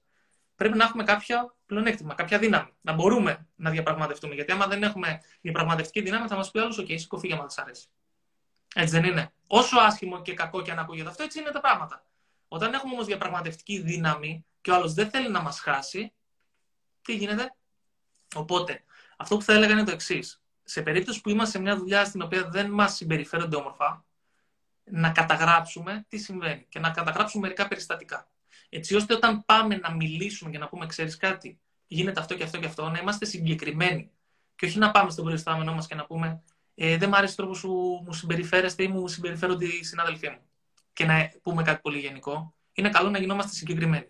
πρέπει να έχουμε κάποιο πλεονέκτημα, κάποια δύναμη. Να μπορούμε να διαπραγματευτούμε. Γιατί άμα δεν έχουμε διαπραγματευτική δύναμη, θα μας πει άλλος: OK, σηκωθεί για μα αρέσει. Έτσι δεν είναι. Όσο άσχημο και κακό και αν ακούγεται αυτό, έτσι είναι τα πράγματα. Όταν έχουμε όμως διαπραγματευτική δύναμη και ο άλλος δεν θέλει να μας χάσει, τι γίνεται; Οπότε, αυτό που θα έλεγα είναι το εξής. Σε περίπτωση που είμαστε σε μια δουλειά στην οποία δεν μας συμπεριφέρονται όμορφα, να καταγράψουμε τι συμβαίνει και να καταγράψουμε μερικά περιστατικά. Έτσι ώστε όταν πάμε να μιλήσουμε και να πούμε, ξέρεις κάτι, γίνεται αυτό και αυτό και αυτό, να είμαστε συγκεκριμένοι. Και όχι να πάμε στον προϊστάμενό μας και να πούμε, ε, δεν μου άρεσε ο τρόπος που μου συμπεριφέρεστε ή μου συμπεριφέρονται οι συνάδελφοί μου. Και να πούμε κάτι πολύ γενικό. Είναι καλό να γινόμαστε συγκεκριμένοι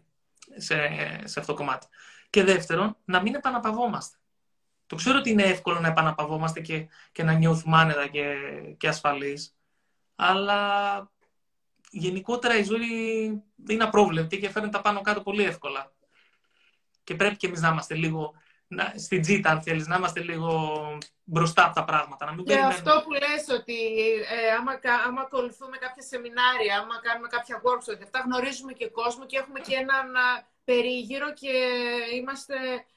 σε, σε αυτό το κομμάτι. Και δεύτερον, να μην επαναπαυόμαστε. Το ξέρω ότι είναι εύκολο να επαναπαυόμαστε και, και να νιώθουμε άνετα και, και ασφαλείς, αλλά γενικότερα η ζωή είναι απρόβλεπτη και φέρνει τα πάνω κάτω πολύ εύκολα. Και πρέπει και εμείς να είμαστε λίγο να, στην τζίτα, αν θέλεις, να είμαστε λίγο μπροστά από τα πράγματα. Να μην και αυτό που λες ότι ε, άμα, άμα ακολουθούμε κάποια σεμινάρια, άμα κάνουμε κάποια workshop, αυτά γνωρίζουμε και κόσμο και έχουμε και έναν περίγυρο και είμαστε...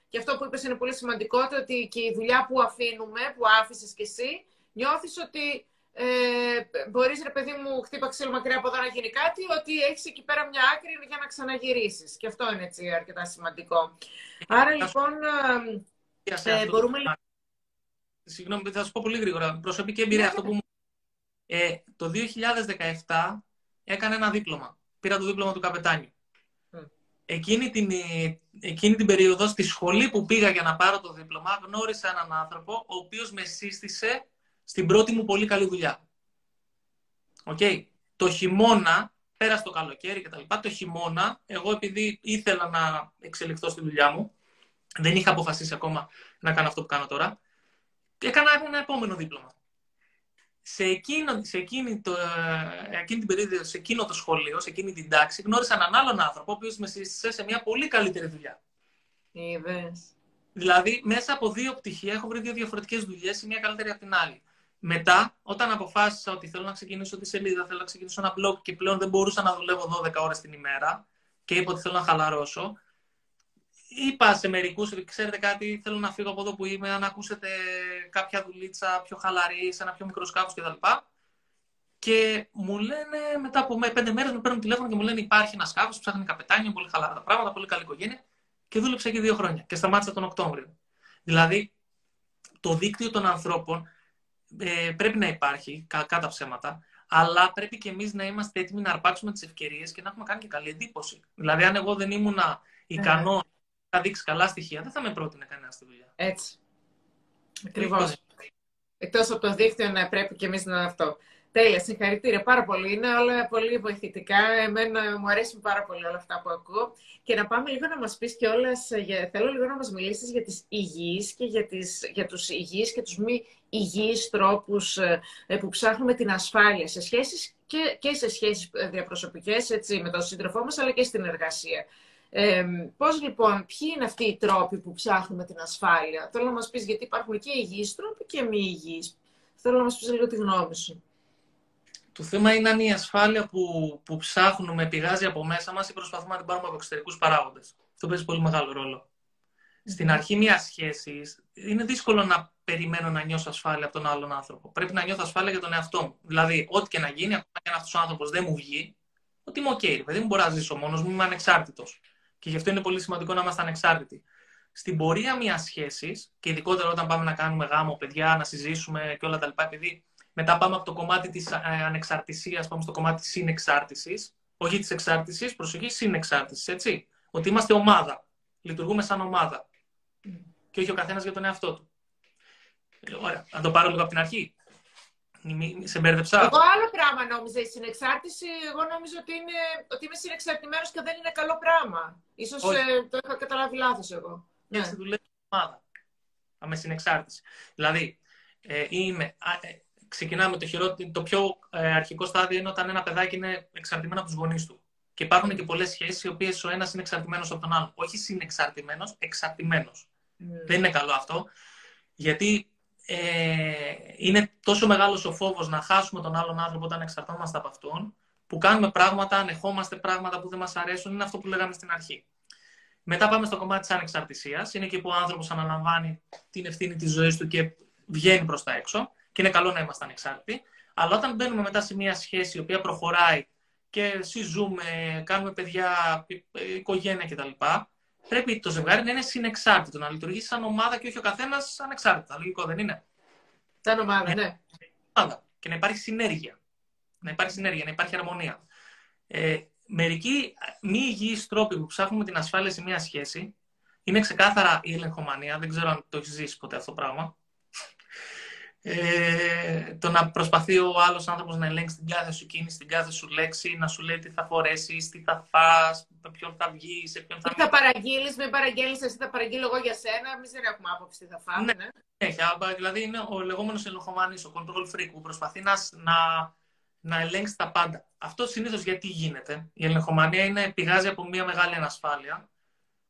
Και αυτό που είπες είναι πολύ σημαντικό, ότι και η δουλειά που αφήνουμε, που άφησες κι εσύ, νιώθεις ότι ε, μπορείς, ρε παιδί μου, χτύπα ξύλο μακριά από εδώ να γίνει κάτι, ότι έχεις εκεί πέρα μια άκρη για να ξαναγυρίσεις. Και αυτό είναι έτσι αρκετά σημαντικό. Άρα λοιπόν. Ε, μπορούμε. Συγγνώμη, θα σου πω πολύ γρήγορα. Προσωπική εμπειρία. Ναι, αυτό ναι. που μου... ε, το 2017 έκανα ένα δίπλωμα. Πήρα το δίπλωμα του καπετάνιου. Εκείνη την, εκείνη την περίοδο, στη σχολή που πήγα για να πάρω το δίπλωμα, γνώρισα έναν άνθρωπο ο οποίος με σύστησε στην πρώτη μου πολύ καλή δουλειά. Okay. Το χειμώνα, πέρα το καλοκαίρι κτλ. Το χειμώνα, εγώ επειδή ήθελα να εξελιχθώ στη δουλειά μου, δεν είχα αποφασίσει ακόμα να κάνω αυτό που κάνω τώρα. Και έκανα ένα επόμενο δίπλωμα. Σε, εκείνο, σε εκείνη, το, ε, εκείνη την περίοδο, σε εκείνο το σχολείο, σε εκείνη την τάξη, γνώρισα έναν άλλον άνθρωπο, ο οποίος με σύστησε σε μια πολύ καλύτερη δουλειά. Είδες. Δηλαδή, μέσα από δύο πτυχία έχω βρει δύο διαφορετικές δουλειές, η μία καλύτερη από την άλλη. Μετά, όταν αποφάσισα ότι θέλω να ξεκινήσω τη σελίδα, θέλω να ξεκινήσω ένα blog και πλέον δεν μπορούσα να δουλεύω 12 ώρες την ημέρα και είπα ότι θέλω να χαλαρώσω, είπα σε μερικούς ότι ξέρετε κάτι, θέλω να φύγω από εδώ που είμαι, αν ακούσετε κάποια δουλίτσα πιο χαλαρή, σε ένα πιο μικρό σκάφος κτλ. Και μου λένε μετά από πέντε μέρες με παίρνουν τηλέφωνο και μου λένε υπάρχει ένα σκάφος που ψάχνει καπετάνιο, πολύ χαλαρά τα πράγματα, πολύ καλή οικογένεια. Και δούλεψα εκεί δύο χρόνια και σταμάτησα τον Οκτώβριο. Δηλαδή, το δίκτυο των ανθρώπων ε, πρέπει να υπάρχει, κατά ψέματα, αλλά πρέπει και εμείς να είμαστε έτοιμοι να αρπάξουμε τις ευκαιρίες και να έχουμε κάνει και καλή εντύπωση. Δηλαδή, αν εγώ δεν ήμουν ικανό ναι. να δείξει καλά στοιχεία, δεν θα με πρότεινε κανένας στη δουλειά. Έτσι. Ακριβώς. Εκτός από το δίκτυο, να πρέπει και εμείς να αυτό. Τέλεια, συγχαρητήρια πάρα πολύ. Είναι όλα πολύ βοηθητικά. Εμένα μου αρέσουν πάρα πολύ όλα αυτά που ακούω. Και να πάμε λίγο να μας πεις και όλες, θέλω λίγο να μας μιλήσεις για τις υγιείς και για, τις, για τους υγιείς και τους μη υγιείς τρόπους ε, που ψάχνουμε την ασφάλεια σε σχέσεις και, και σε σχέσεις ε, διαπροσωπικές έτσι, με τον σύντροφό μας, αλλά και στην εργασία. Ε, πώς λοιπόν, ποιοι είναι αυτοί οι τρόποι που ψάχνουμε την ασφάλεια; Θέλω να μας πεις γιατί υπάρχουν και υγιείς τρόποι και μη υγιείς. Θέλω να μας πεις λίγο τη γνώμη σου. Το θέμα είναι αν η ασφάλεια που, που ψάχνουμε πηγάζει από μέσα μας ή προσπαθούμε να την πάρουμε από εξωτερικούς παράγοντες. Αυτό παίζει πολύ μεγάλο ρόλο. Στην αρχή μιας σχέσης είναι δύσκολο να περιμένω να νιώσω ασφάλεια από τον άλλον άνθρωπο. Πρέπει να νιώθω ασφάλεια για τον εαυτό μου. Δηλαδή, ό,τι και να γίνει, ακόμα και αν αυτός ο άνθρωπος δεν μου βγει, ότι είμαι OK, παιδί μου, μπορώ να ζήσω μόνος μου, είμαι ανεξάρτητος. Και γι' αυτό είναι πολύ σημαντικό να είμαστε ανεξάρτητοι. Στην πορεία μιας σχέσης, και ειδικότερα όταν πάμε να κάνουμε γάμο, παιδιά, να συζήσουμε και όλα τα λοιπά, επειδή μετά πάμε από το κομμάτι της ε, ανεξαρτησίας, πάμε στο κομμάτι της συνεξάρτησης. Όχι της εξάρτησης, προσοχή, συνεξάρτησης, έτσι. Ότι είμαστε ομάδα. Λειτουργούμε σαν ομάδα. Και όχι ο καθένας για τον εαυτό του. Ε, ωραία. Να το πάρω λίγο από την αρχή. Σε μπέρδεψα. Εγώ άλλο πράγμα νόμιζα η συνεξάρτηση. Εγώ νόμιζα ότι, είναι, ότι είμαι συνεξαρτημένος και δεν είναι καλό πράγμα. Σω ε, το είχα καταλάβει λάθος εγώ. Ναι, στη δουλεύει ομάδα. Με συνεξάρτηση. Δηλαδή, ε, είμαι, ξεκινάμε το, χειρό, το πιο ε, αρχικό στάδιο είναι όταν ένα παιδάκι είναι εξαρτημένο από τους γονείς του. Και υπάρχουν και πολλές σχέσεις οι οποίες ο ένας είναι εξαρτημένος από τον άλλον. Όχι συνεξαρτημένος, εξαρτημένος. Mm. Δεν είναι καλό αυτό. Γιατί ε, είναι τόσο μεγάλος ο φόβος να χάσουμε τον άλλον άνθρωπο όταν εξαρτώμαστε από αυτόν, που κάνουμε πράγματα, ανεχόμαστε πράγματα που δεν μας αρέσουν. Είναι αυτό που λέγαμε στην αρχή. Μετά πάμε στο κομμάτι της ανεξαρτησίας. Είναι εκεί που ο άνθρωπος αναλαμβάνει την ευθύνη της ζωής του και βγαίνει προς τα έξω και είναι καλό να είμαστε ανεξάρτητοι. Αλλά όταν μπαίνουμε μετά σε μια σχέση η οποία προχωράει και συζούμε, κάνουμε παιδιά, οικογένεια κτλ. Πρέπει το ζευγάρι να είναι συνεξάρτητο, να λειτουργήσει σαν ομάδα και όχι ο καθένας ανεξάρτητα. Λογικό δεν είναι; Σαν ομάδα, ναι. Ομάδα. Και να υπάρχει συνέργεια. Να υπάρχει συνέργεια, να υπάρχει αρμονία. Ε, μερικοί μη υγιείς τρόποι που ψάχνουμε την ασφάλεια σε μια σχέση είναι ξεκάθαρα η ελεγχομανία. Δεν ξέρω αν το έχεις ζήσει ποτέ αυτό το πράγμα ε, το να προσπαθεί ο άλλος άνθρωπος να ελέγξει την κάθε σου κίνηση, την κάθε σου λέξη, να σου λέει τι θα φορέσεις, τι θα φας, με ποιον θα βγεις, σε ποιον θα Τι θα παραγγείλεις, με παραγγέλνεις, εσύ θα παραγγείλω εγώ για σένα. Εμείς δεν έχουμε άποψη τι θα φάμε. Ναι, ναι. δηλαδή είναι ο λεγόμενος ελεγχομάνης, ο control freak, που προσπαθεί να, να, να ελέγξει τα πάντα. Αυτό συνήθως γιατί γίνεται. Η ελεγχομανία είναι, πηγάζει από μια μεγάλη ανασφάλεια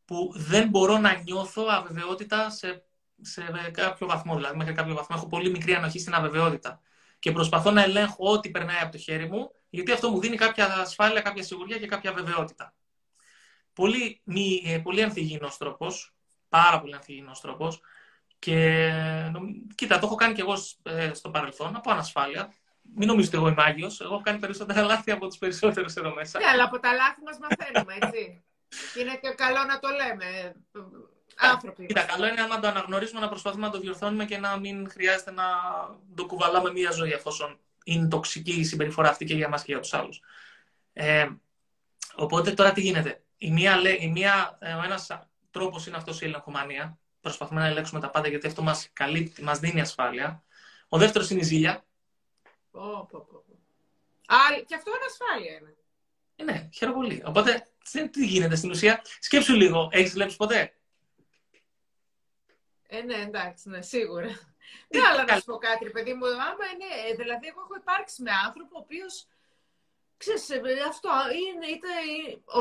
που δεν μπορώ να νιώθω αβεβαιότητα σε σε κάποιο βαθμό. Δηλαδή, μέχρι κάποιο βαθμό έχω πολύ μικρή ανοχή στην αβεβαιότητα. Και προσπαθώ να ελέγχω ό,τι περνάει από το χέρι μου, γιατί αυτό μου δίνει κάποια ασφάλεια, κάποια σιγουριά και κάποια βεβαιότητα. Πολύ, μη, ε, πολύ ανθυγιεινός τρόπος, πάρα πολύ ανθυγιεινός τρόπος. Και κοίτα, το έχω κάνει και εγώ ε, στο παρελθόν, από ανασφάλεια. Μην νομίζετε εγώ είμαι Άγιος. Εγώ έχω κάνει περισσότερα λάθη από τους περισσότερους εδώ μέσα. Ναι, αλλά από τα λάθη μας μαθαίνουμε, έτσι. είναι και καλό να το λέμε άνθρωποι. Κοίτα, καλό είναι άμα το αναγνωρίσουμε να προσπαθούμε να το διορθώνουμε και να μην χρειάζεται να το κουβαλάμε μία ζωή εφόσον είναι τοξική η συμπεριφορά αυτή και για μας και για τους άλλους. Ε, οπότε τώρα τι γίνεται; Η μία, η μία, ε, ο ένας τρόπος είναι αυτός η ελεγχομανία. Προσπαθούμε να ελέγξουμε τα πάντα γιατί αυτό μας καλύπτει, μας δίνει ασφάλεια. Ο δεύτερος είναι η ζήλια. Oh, και αυτό είναι ασφάλεια είναι. Ε, ναι, χαίρομαι πολύ. Οπότε τι γίνεται στην ουσία; Σκέψου λίγο, έχεις δουλέψει ποτέ; Ε, ναι, εντάξει, ναι, σίγουρα. Ναι, αλλά να σου πω κάτι, παιδί μου, άμα είναι, ε, δηλαδή εγώ έχω υπάρξει με άνθρωπο ο οποίος ξέρεις, ε, αυτό είναι, ήταν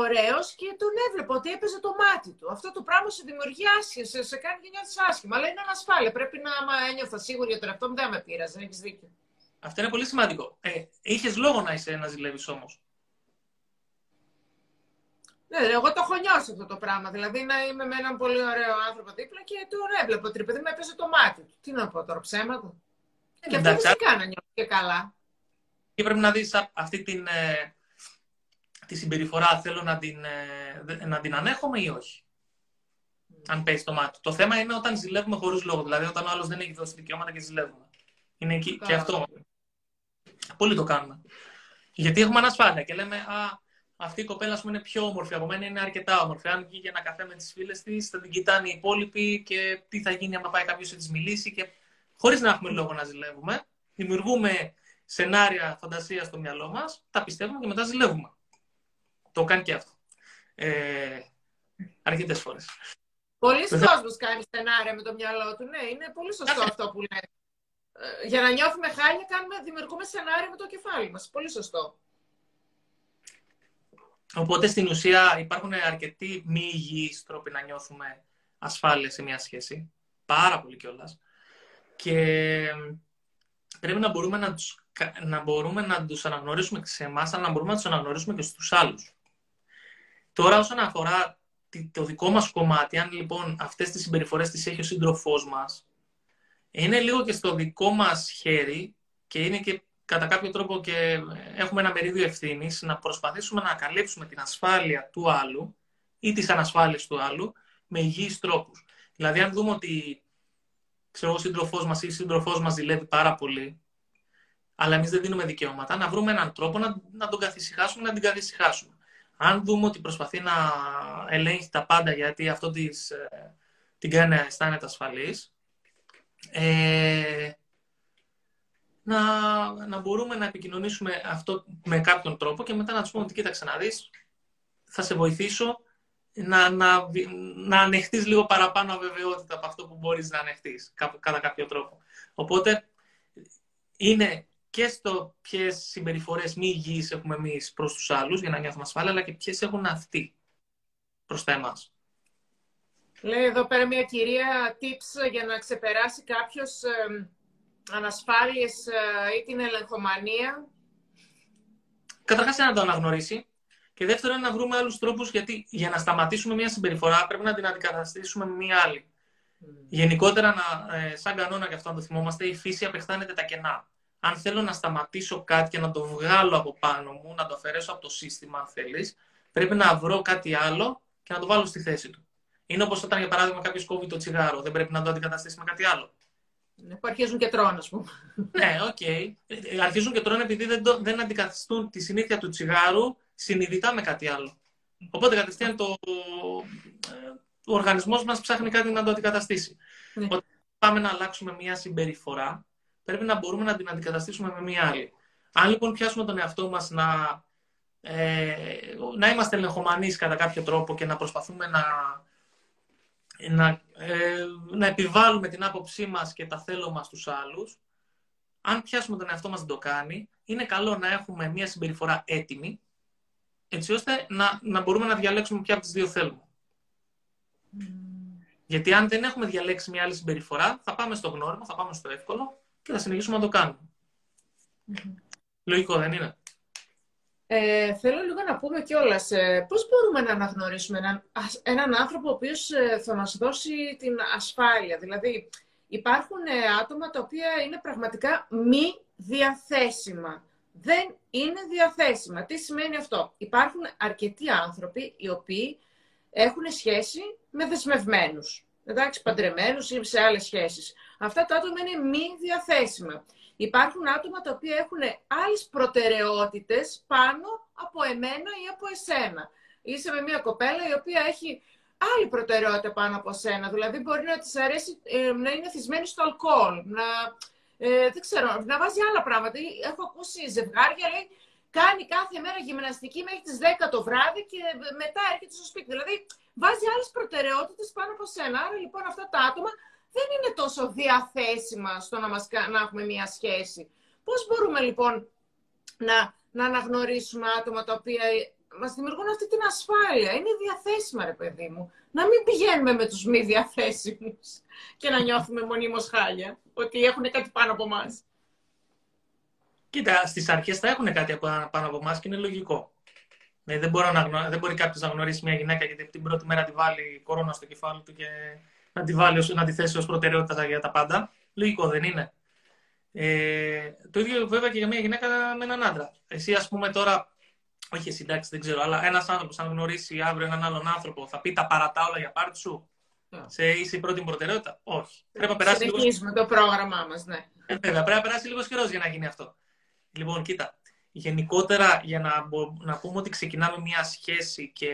ωραίος και τον έβλεπα ότι έπαιζε το μάτι του. Αυτό το πράγμα σε δημιουργεί άσχημα, σε, σε κάνει και νιώθεις άσχημα, αλλά είναι ανασφάλεια. Πρέπει να, άμα ένιωθα σίγουρη για τον εαυτό μου, δεν με πείραζε, έχεις δίκιο. Αυτό είναι πολύ σημαντικό. Ε, είχες λόγο να είσαι να ζηλεύεις όμως. Ναι, εγώ το έχω νιώσει αυτό το πράγμα. Δηλαδή να είμαι με έναν πολύ ωραίο άνθρωπο δίπλα και τον έβλεπα ότι παιδί με έπαιζε το μάτι του. Τι να πω τώρα, ψέματα. Ε, και αυτό φυσικά να νιώθει και καλά. Και πρέπει να δεις αυτή την, ε, τη συμπεριφορά, θέλω να την, ε, να την ανέχομαι ή όχι. Mm. Αν πέσει το μάτι. Το θέμα είναι όταν ζηλεύουμε χωρίς λόγο. Δηλαδή όταν ο άλλος δεν έχει δώσει δικαιώματα και ζηλεύουμε. Είναι και, και αυτό. Πολύ το κάνουμε. Γιατί έχουμε ανασφάλεια και λέμε, Α, αυτή η κοπέλα πούμε, είναι πιο όμορφη από μένα, είναι αρκετά όμορφη. Αν βγει για ένα καφέ με τις φίλες της, θα την κοιτάνε οι υπόλοιποι και τι θα γίνει άμα πάει κάποιος να της μιλήσει. Και χωρίς να έχουμε λόγο να ζηλεύουμε, δημιουργούμε σενάρια φαντασίας στο μυαλό μας, τα πιστεύουμε και μετά ζηλεύουμε. Το κάνει και αυτό. Ε, Αρκετές φορές. Πολλοί κόσμοι κάνει σενάρια με το μυαλό του. Ναι, είναι πολύ σωστό αυτό που λέει. Ε, για να νιώθουμε χάλια, κάνουμε, δημιουργούμε σενάρια με το κεφάλι μας. Πολύ σωστό. Οπότε στην ουσία υπάρχουν αρκετοί μη υγιείς τρόποι να νιώθουμε ασφάλεια σε μια σχέση. Πάρα πολύ κιόλας. Και πρέπει να μπορούμε να τους, να μπορούμε να τους αναγνωρίσουμε σε εμάς, αλλά να μπορούμε να τους αναγνωρίσουμε και στους άλλους. Τώρα όσον αφορά το δικό μας κομμάτι, αν λοιπόν αυτές τις συμπεριφορές τις έχει ο σύντροφός μας, είναι λίγο και στο δικό μας χέρι και είναι και κατά κάποιο τρόπο και έχουμε ένα μερίδιο ευθύνης να προσπαθήσουμε να καλύψουμε την ασφάλεια του άλλου ή τις ανασφάλειες του άλλου με υγιείς τρόπους. Δηλαδή, αν δούμε ότι ξέρω, ο σύντροφός μας ή η σύντροφός μας ζηλεύει πάρα πολύ, αλλά εμείς δεν δίνουμε δικαιώματα, να βρούμε έναν τρόπο να, να τον καθησυχάσουμε, να την καθησυχάσουμε. Αν δούμε ότι προσπαθεί να ελέγχει τα πάντα γιατί αυτό της, ε, την κάνει να αισθάνεται ασφαλής, ε, να, να μπορούμε να επικοινωνήσουμε αυτό με κάποιον τρόπο και μετά να τους πούμε ότι κοίταξε να δεις, θα σε βοηθήσω να, να, να ανεχτείς λίγο παραπάνω αβεβαιότητα από αυτό που μπορείς να ανεχτείς κατά κάποιο τρόπο. Οπότε είναι και στο ποιες συμπεριφορές μη υγιείς έχουμε εμείς προς τους άλλους για να νιώθουμε ασφάλεια, αλλά και ποιες έχουν αυτοί προς τα εμά. Λέει εδώ πέρα μια κυρία tips για να ξεπεράσει κάποιος ε, ανασφάλειες ή την ελεγχομανία. Καταρχάς να το αναγνωρίσει και δεύτερον να βρούμε άλλους τρόπους γιατί για να σταματήσουμε μια συμπεριφορά πρέπει να την αντικαταστήσουμε με μια άλλη. Mm. Γενικότερα, να, ε, σαν κανόνα και αυτό να το θυμόμαστε, η φύση απεχθάνεται τα κενά. Αν θέλω να σταματήσω κάτι και να το βγάλω από πάνω μου, να το αφαιρέσω από το σύστημα, αν θέλεις, πρέπει να βρω κάτι άλλο και να το βάλω στη θέση του. Είναι όπως όταν, για παράδειγμα, κάποιος κόβει το τσιγάρο. Δεν πρέπει να το αντικαταστήσει με κάτι άλλο. Ναι, που αρχίζουν και τρώνε, ας πούμε. ναι, οκ. Okay. Αρχίζουν και τρώνε επειδή δεν, το, δεν αντικαθιστούν τη συνήθεια του τσιγάρου συνειδητά με κάτι άλλο. Οπότε κατευθείαν το, ο οργανισμός μας ψάχνει κάτι να το αντικαταστήσει. Ναι. Όταν πάμε να αλλάξουμε μια συμπεριφορά, πρέπει να μπορούμε να την αντικαταστήσουμε με μια άλλη. Αν λοιπόν πιάσουμε τον εαυτό μας να, ε, να είμαστε ελεγχομανείς κατά κάποιο τρόπο και να προσπαθούμε να να, ε, να επιβάλλουμε την άποψή μας και τα θέλω μας στους άλλους, αν πιάσουμε τον εαυτό μας να το κάνει, είναι καλό να έχουμε μια συμπεριφορά έτοιμη, έτσι ώστε να, να μπορούμε να διαλέξουμε ποια από τις δύο θέλουμε. Γιατί αν δεν έχουμε διαλέξει μια άλλη συμπεριφορά, θα πάμε στο γνώριμο, θα πάμε στο εύκολο και θα συνεχίσουμε να το κάνουμε. Λογικό δεν είναι; Ε, θέλω λίγο να πούμε κιόλας ε, πώς μπορούμε να αναγνωρίσουμε έναν, έναν άνθρωπο ο οποίος ε, θα μας δώσει την ασφάλεια. Δηλαδή, υπάρχουν ε, άτομα τα οποία είναι πραγματικά μη διαθέσιμα. Δεν είναι διαθέσιμα. Τι σημαίνει αυτό; Υπάρχουν αρκετοί άνθρωποι οι οποίοι έχουν σχέση με δεσμευμένους. Εντάξει, παντρεμένους ή σε άλλες σχέσεις. Αυτά τα άτομα είναι μη διαθέσιμα. Υπάρχουν άτομα τα οποία έχουν άλλες προτεραιότητες πάνω από εμένα ή από εσένα. Είσαι με μια κοπέλα η οποία έχει άλλη προτεραιότητα πάνω από σένα. Δηλαδή μπορεί να της αρέσει ε, να είναι θυσμένη στο αλκοόλ, να, ε, δεν ξέρω, να βάζει άλλα πράγματα. Έχω ακούσει ζευγάρια, λέει, κάνει κάθε μέρα γυμναστική μέχρι τις 10 το βράδυ και μετά έρχεται στο σπίτι. Δηλαδή βάζει άλλες προτεραιότητες πάνω από σένα. Άρα λοιπόν αυτά τα άτομα δεν είναι τόσο διαθέσιμα στο να, μας, να έχουμε μία σχέση. Πώς μπορούμε λοιπόν να, να αναγνωρίσουμε άτομα τα οποία μας δημιουργούν αυτή την ασφάλεια; Είναι διαθέσιμα, ρε παιδί μου. Να μην πηγαίνουμε με τους μη διαθέσιμους και να νιώθουμε μονίμως χάλια, ότι έχουν κάτι πάνω από εμά. Κοίτα, στις αρχές θα έχουν κάτι πάνω από εμά και είναι λογικό. Ναι, δεν, μπορεί να, δεν μπορεί κάποιος να γνωρίσει μια γυναίκα γιατί την πρώτη μέρα τη βάλει κορώνα στο κεφάλι του και να τη, βάλει, να τη θέσει ως προτεραιότητα για τα πάντα. Λογικό δεν είναι. Ε, το ίδιο βέβαια και για μια γυναίκα με έναν άντρα. Εσύ, ας πούμε, τώρα. Όχι εσύ, εντάξει, δεν ξέρω, αλλά ένας άνθρωπος, αν γνωρίσει αύριο έναν άλλον άνθρωπο, θα πει τα παρατά όλα για πάρτι σου. Yeah. Σε είσαι η πρώτη προτεραιότητα; Όχι. Πρέπει να περάσει Συνεχίζουμε λίγο... το πρόγραμμά μας, ναι. Ε, βέβαια, πρέπει να περάσει λίγος καιρός για να γίνει αυτό. Λοιπόν, κοίτα. Γενικότερα, για να, να πούμε ότι ξεκινάμε μια σχέση και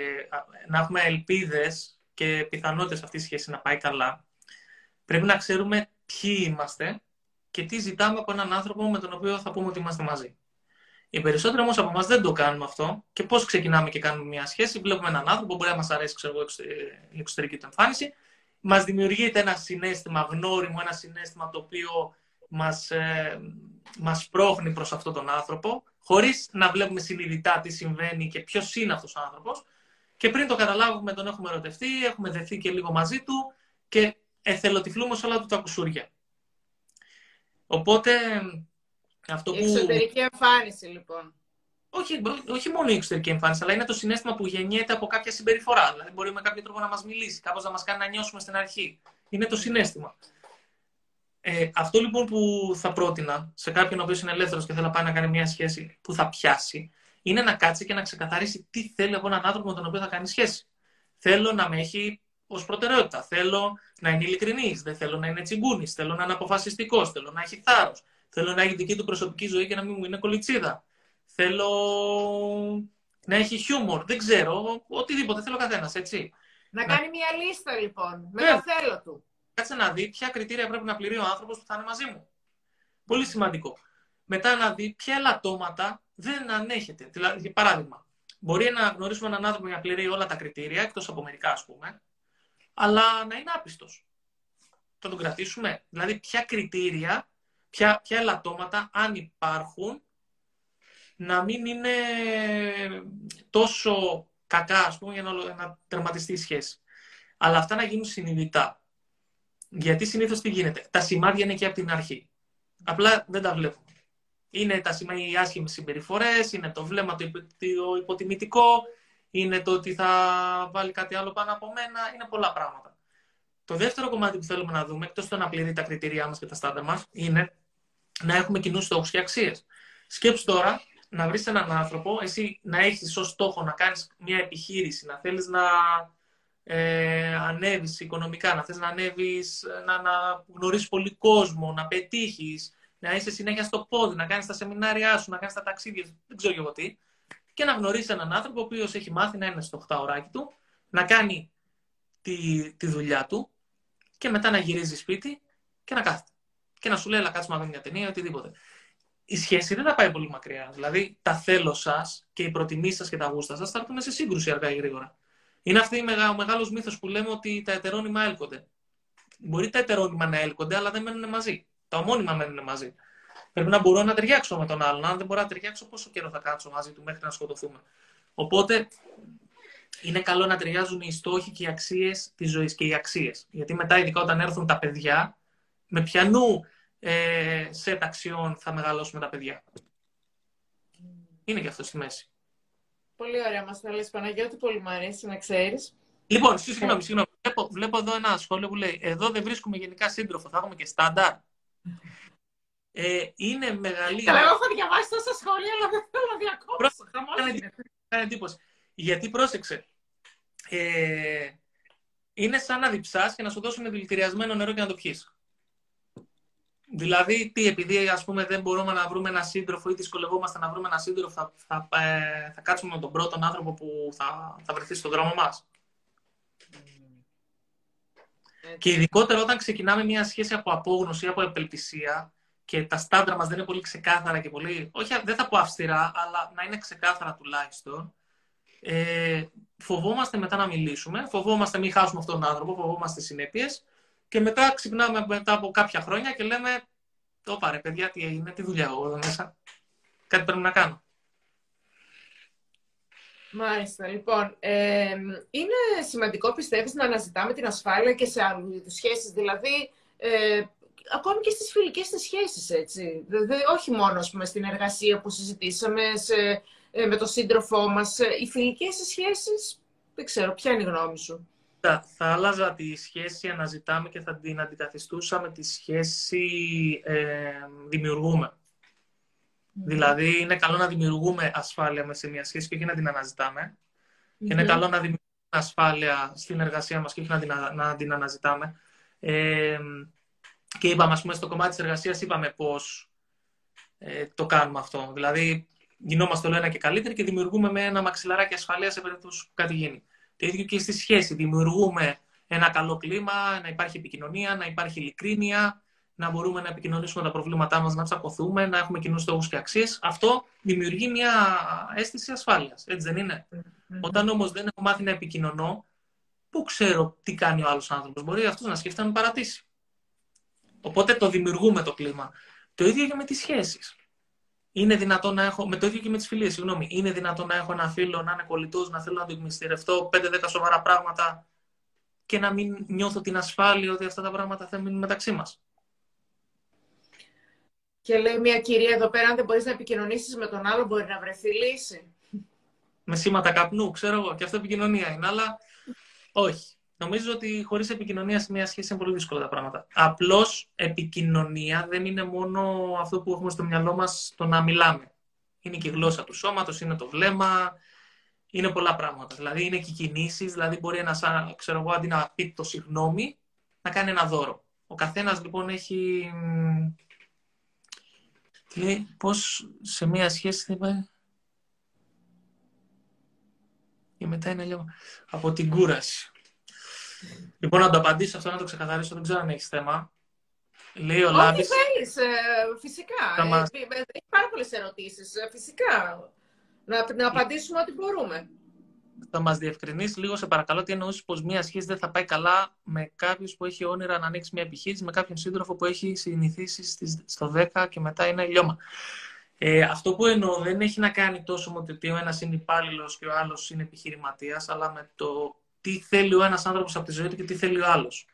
να έχουμε ελπίδες και πιθανότητες αυτή η σχέση να πάει καλά, πρέπει να ξέρουμε ποιοι είμαστε και τι ζητάμε από έναν άνθρωπο με τον οποίο θα πούμε ότι είμαστε μαζί. Οι περισσότεροι όμως από εμάς δεν το κάνουμε αυτό. Και πώς ξεκινάμε και κάνουμε μια σχέση, βλέπουμε έναν άνθρωπο, μπορεί να μας αρέσει ξέρω, η εξωτερική του εμφάνιση, μας δημιουργείται ένα συνέστημα γνώριμο, ένα συνέστημα το οποίο μας ε, μας πρόχνει προς αυτόν τον άνθρωπο, χωρίς να βλέπουμε συνειδητά τι συμβαίνει και ποιος είναι αυτός ο άνθρωπος. Και πριν το καταλάβουμε, τον έχουμε ερωτευτεί, έχουμε δεθεί και λίγο μαζί του και εθελοτυφλούμε σε όλα του τα κουσούρια. Οπότε, αυτό η εξωτερική εμφάνιση, λοιπόν. Όχι, όχι μόνο η εξωτερική εμφάνιση, αλλά είναι το συνέστημα που γεννιέται από κάποια συμπεριφορά. Δηλαδή, μπορεί με κάποιο τρόπο να μας μιλήσει, κάπως να μας κάνει να νιώσουμε στην αρχή. Είναι το συνέστημα. Ε, αυτό λοιπόν που θα πρότεινα σε κάποιον ο οποίος είναι ελεύθερος και θέλει να πάει να κάνει μια σχέση που θα πιάσει, είναι να κάτσει και να ξεκαθαρίσει τι θέλει από έναν άνθρωπο με τον οποίο θα κάνει σχέση. Θέλω να με έχει ως προτεραιότητα. Θέλω να είναι ειλικρινής. Δεν θέλω να είναι τσιγκούνης. Θέλω να είναι αποφασιστικός. Θέλω να έχει θάρρος. Θέλω να έχει δική του προσωπική ζωή και να μην μου είναι κολιτσίδα. Θέλω να έχει χιούμορ. Δεν ξέρω. Οτιδήποτε θέλω καθένας, έτσι. Να, να κάνει μια λίστα λοιπόν με το θέλω του. Κάτσε να δει ποια κριτήρια πρέπει να πληρεί ο άνθρωπος που θα είναι μαζί μου. Πολύ σημαντικό. Μετά να δει ποια ελαττώματα δεν ανέχεται. Δηλαδή, για παράδειγμα, μπορεί να γνωρίσουμε έναν άνθρωπο για να πληρεί όλα τα κριτήρια, εκτός από μερικά ας πούμε, αλλά να είναι άπιστος. Θα τον κρατήσουμε; Δηλαδή, ποια κριτήρια, ποια, ποια ελαττώματα, αν υπάρχουν, να μην είναι τόσο κακά, ας πούμε, για να, να τερματιστεί η σχέση. Αλλά αυτά να γίνουν συνειδητά. Γιατί συνήθως τι γίνεται; Τα σημάδια είναι και από την αρχή. Απλά δεν τα βλέπουμε. Είναι τα σημάδια, οι άσχημες συμπεριφορές, είναι το βλέμμα το υποτιμητικό, είναι το ότι θα βάλει κάτι άλλο πάνω από μένα, είναι πολλά πράγματα. Το δεύτερο κομμάτι που θέλουμε να δούμε, εκτός το να πληρεί τα κριτήριά μας και τα στάντα μας, είναι να έχουμε κοινούς στόχους και αξίες. Σκέψου τώρα να βρεις έναν άνθρωπο, εσύ να έχεις ως στόχο να κάνεις μια επιχείρηση, να θέλεις να ε, ανέβεις οικονομικά, να θες να ανέβεις, να, να γνωρίσεις πολύ κόσμο, να πετύχεις, να είσαι συνέχεια στο πόδι, να κάνεις τα σεμινάρια σου, να κάνεις τα ταξίδια, δεν ξέρω εγώ τι και να γνωρίσει έναν άνθρωπο ο οποίος έχει μάθει να είναι στο 8 ωράκι του, να κάνει τη, τη δουλειά του και μετά να γυρίζει σπίτι και να κάθεται. Και να σου λέει, αλλά κάτσε να δούμε μια ταινία ή οτιδήποτε. Η σχέση δεν θα πάει πολύ μακριά. Δηλαδή, τα θέλω σας και οι προτιμήσεις σας και τα γούστα σας θα έρθουν σε σύγκρουση αργά ή γρήγορα. Είναι αυτή ο μεγάλος μύθος που λέμε ότι τα ετερόνυμα έλκονται. Μπορεί τα ετερόνυμα να έλκονται, αλλά δεν μένουν μαζί. Τα ομόνυμα μένουν μαζί. Πρέπει να μπορώ να ταιριάξω με τον άλλον. Αν δεν μπορώ να ταιριάξω, πόσο καιρό θα κάτσω μαζί του μέχρι να σκοτωθούμε. Οπότε είναι καλό να ταιριάζουν οι στόχοι και οι αξίες της ζωής και οι αξίες. Γιατί μετά, ειδικά όταν έρθουν τα παιδιά, με πιανού ε, σε ταξιών θα μεγαλώσουμε τα παιδιά. Είναι και αυτό στη μέση. Πολύ ωραία μας τα λες Παναγιώτη, πολύ μου αρέσει να ξέρεις. Λοιπόν, συγγνώμη, συγγνώμη. Βλέπω, βλέπω εδώ ένα σχόλιο που λέει: Εδώ δεν βρίσκουμε γενικά σύντροφο, θα έχουμε και στάνταρ ε, είναι μεγαλύτερη. Καλά, εγώ έχω διαβάσει τόσα σχόλια, αλλά δεν θέλω να διακόψω. Κάνει εντύπωση. Γιατί πρόσεξε. Ε, είναι σαν να διψάς και να σου δώσουν δηλητηριασμένο νερό και να το πιείς. Δηλαδή, τι, επειδή ας πούμε δεν μπορούμε να βρούμε ένα σύντροφο ή δυσκολευόμαστε να βρούμε ένα σύντροφο, θα, θα, ε, θα κάτσουμε με τον πρώτον άνθρωπο που θα, θα βρεθεί στον δρόμο μας; Και ειδικότερα όταν ξεκινάμε μια σχέση από απόγνωση ή από επελπισία, και τα στάντρα μας δεν είναι πολύ ξεκάθαρα και πολύ, όχι δεν θα πω αυστηρά, αλλά να είναι ξεκάθαρα τουλάχιστον, ε, φοβόμαστε μετά να μιλήσουμε, φοβόμαστε μην χάσουμε αυτόν τον άνθρωπο, φοβόμαστε συνέπειες Και μετά ξυπνάμε μετά από κάποια χρόνια και λέμε, το πάρε παιδιά, τι έγινε, τι δουλειά εγώ εδώ μέσα. Κάτι πρέπει να κάνω. Μάλιστα. Λοιπόν, ε, είναι σημαντικό, πιστεύεις, να αναζητάμε την ασφάλεια και σε άλλους είδους σχέσεις. Δηλαδή, ε, ακόμη και στις φιλικές τις σχέσεις, έτσι. Δε, όχι μόνο, πούμε, στην εργασία που συζητήσαμε, σε, ε, με τον σύντροφό μας. Ε, οι φιλικές σχέσεις, δεν ξέρω, ποια είναι η γνώμη σου; Θα, θα άλλαζα τη σχέση αναζητάμε και θα την αντικαθιστούσα τη σχέση ε, δημιουργούμε. Δηλαδή, είναι καλό να δημιουργούμε ασφάλεια μέσα σε μια σχέση και όχι να την αναζητάμε. Και είναι καλό να δημιουργούμε ασφάλεια στην εργασία μας και όχι να την, να την αναζητάμε. Ε, και είπαμε, ας πούμε, στο κομμάτι της εργασίας είπαμε πώς ε, το κάνουμε αυτό. Δηλαδή, γινόμαστε όλο ένα και καλύτεροι και δημιουργούμε με ένα μαξιλαράκι ασφαλείας σε περίπτωση που κάτι γίνει. Το ίδιο και στη σχέση. Δημιουργούμε ένα καλό κλίμα, να υπάρχει επικοινωνία, να υπάρχει ειλικρίνεια, να μπορούμε να επικοινωνήσουμε τα προβλήματά μας, να τσακωθούμε, να έχουμε κοινούς στόχους και αξίες. Αυτό δημιουργεί μια αίσθηση ασφάλειας. Έτσι δεν ειναι Όταν όμως δεν έχω μάθει να επικοινωνώ, πού ξέρω τι κάνει ο άλλος άνθρωπος. Μπορεί αυτός να σκέφτεται να με παρατήσει. Οπότε το δημιουργούμε το κλίμα. Το ίδιο και με τις σχέσεις. Είναι δυνατόν να έχω, με το ίδιο και με τις φιλίες, συγγνώμη, είναι δυνατόν να έχω ένα φίλο να είναι κολλητός, να θέλω να το 5-10 σοβαρά πράγματα και να μην νιώθω την ασφάλεια ότι αυτά τα πράγματα θα μείνουν μεταξύ μας. Και λέει μια κυρία εδώ πέρα, αν δεν μπορείς να επικοινωνήσεις με τον άλλο, μπορεί να βρεθεί λύση. Με σήματα καπνού, ξέρω εγώ, και αυτό επικοινωνία είναι, αλλά όχι. Νομίζω ότι χωρίς επικοινωνία σε μια σχέση είναι πολύ δύσκολα τα πράγματα. Απλώς επικοινωνία δεν είναι μόνο αυτό που έχουμε στο μυαλό μας το να μιλάμε. Είναι και η γλώσσα του σώματος, είναι το βλέμμα, είναι πολλά πράγματα. Δηλαδή είναι και κινήσεις, δηλαδή μπορεί ένας, ξέρω εγώ, αντί να πει το συγγνώμη, να κάνει ένα δώρο. Ο καθένας λοιπόν έχει. Τι πώς σε μια σχέση θα πάει. Και μετά είναι λίγο από την κούραση. Λοιπόν, να το απαντήσω αυτό, να το ξεκαθαρίσω. Δεν ξέρω αν έχεις θέμα. Λέει ο Λάμπη. Ό,τι θέλεις, ε, φυσικά. Μας... Ε, ε, έχει πάρα πολλές ερωτήσεις. Φυσικά. Να, να απαντήσουμε ό,τι μπορούμε. Θα μας διευκρινίσει λίγο, σε παρακαλώ, τι εννοούσες πως μία σχέση δεν θα πάει καλά με κάποιους που έχει όνειρα να ανοίξει μια επιχείρηση, με κάποιον σύντροφο που έχει συνηθίσει στο 10 και μετά είναι λιώμα. Ε, αυτό που εννοώ δεν έχει να κάνει τόσο με ότι ο ένας είναι υπάλληλος και ο άλλος είναι επιχειρηματίας, αλλά με το τι θέλει ο ένας άνθρωπος από τη ζωή του και τι θέλει ο άλλος.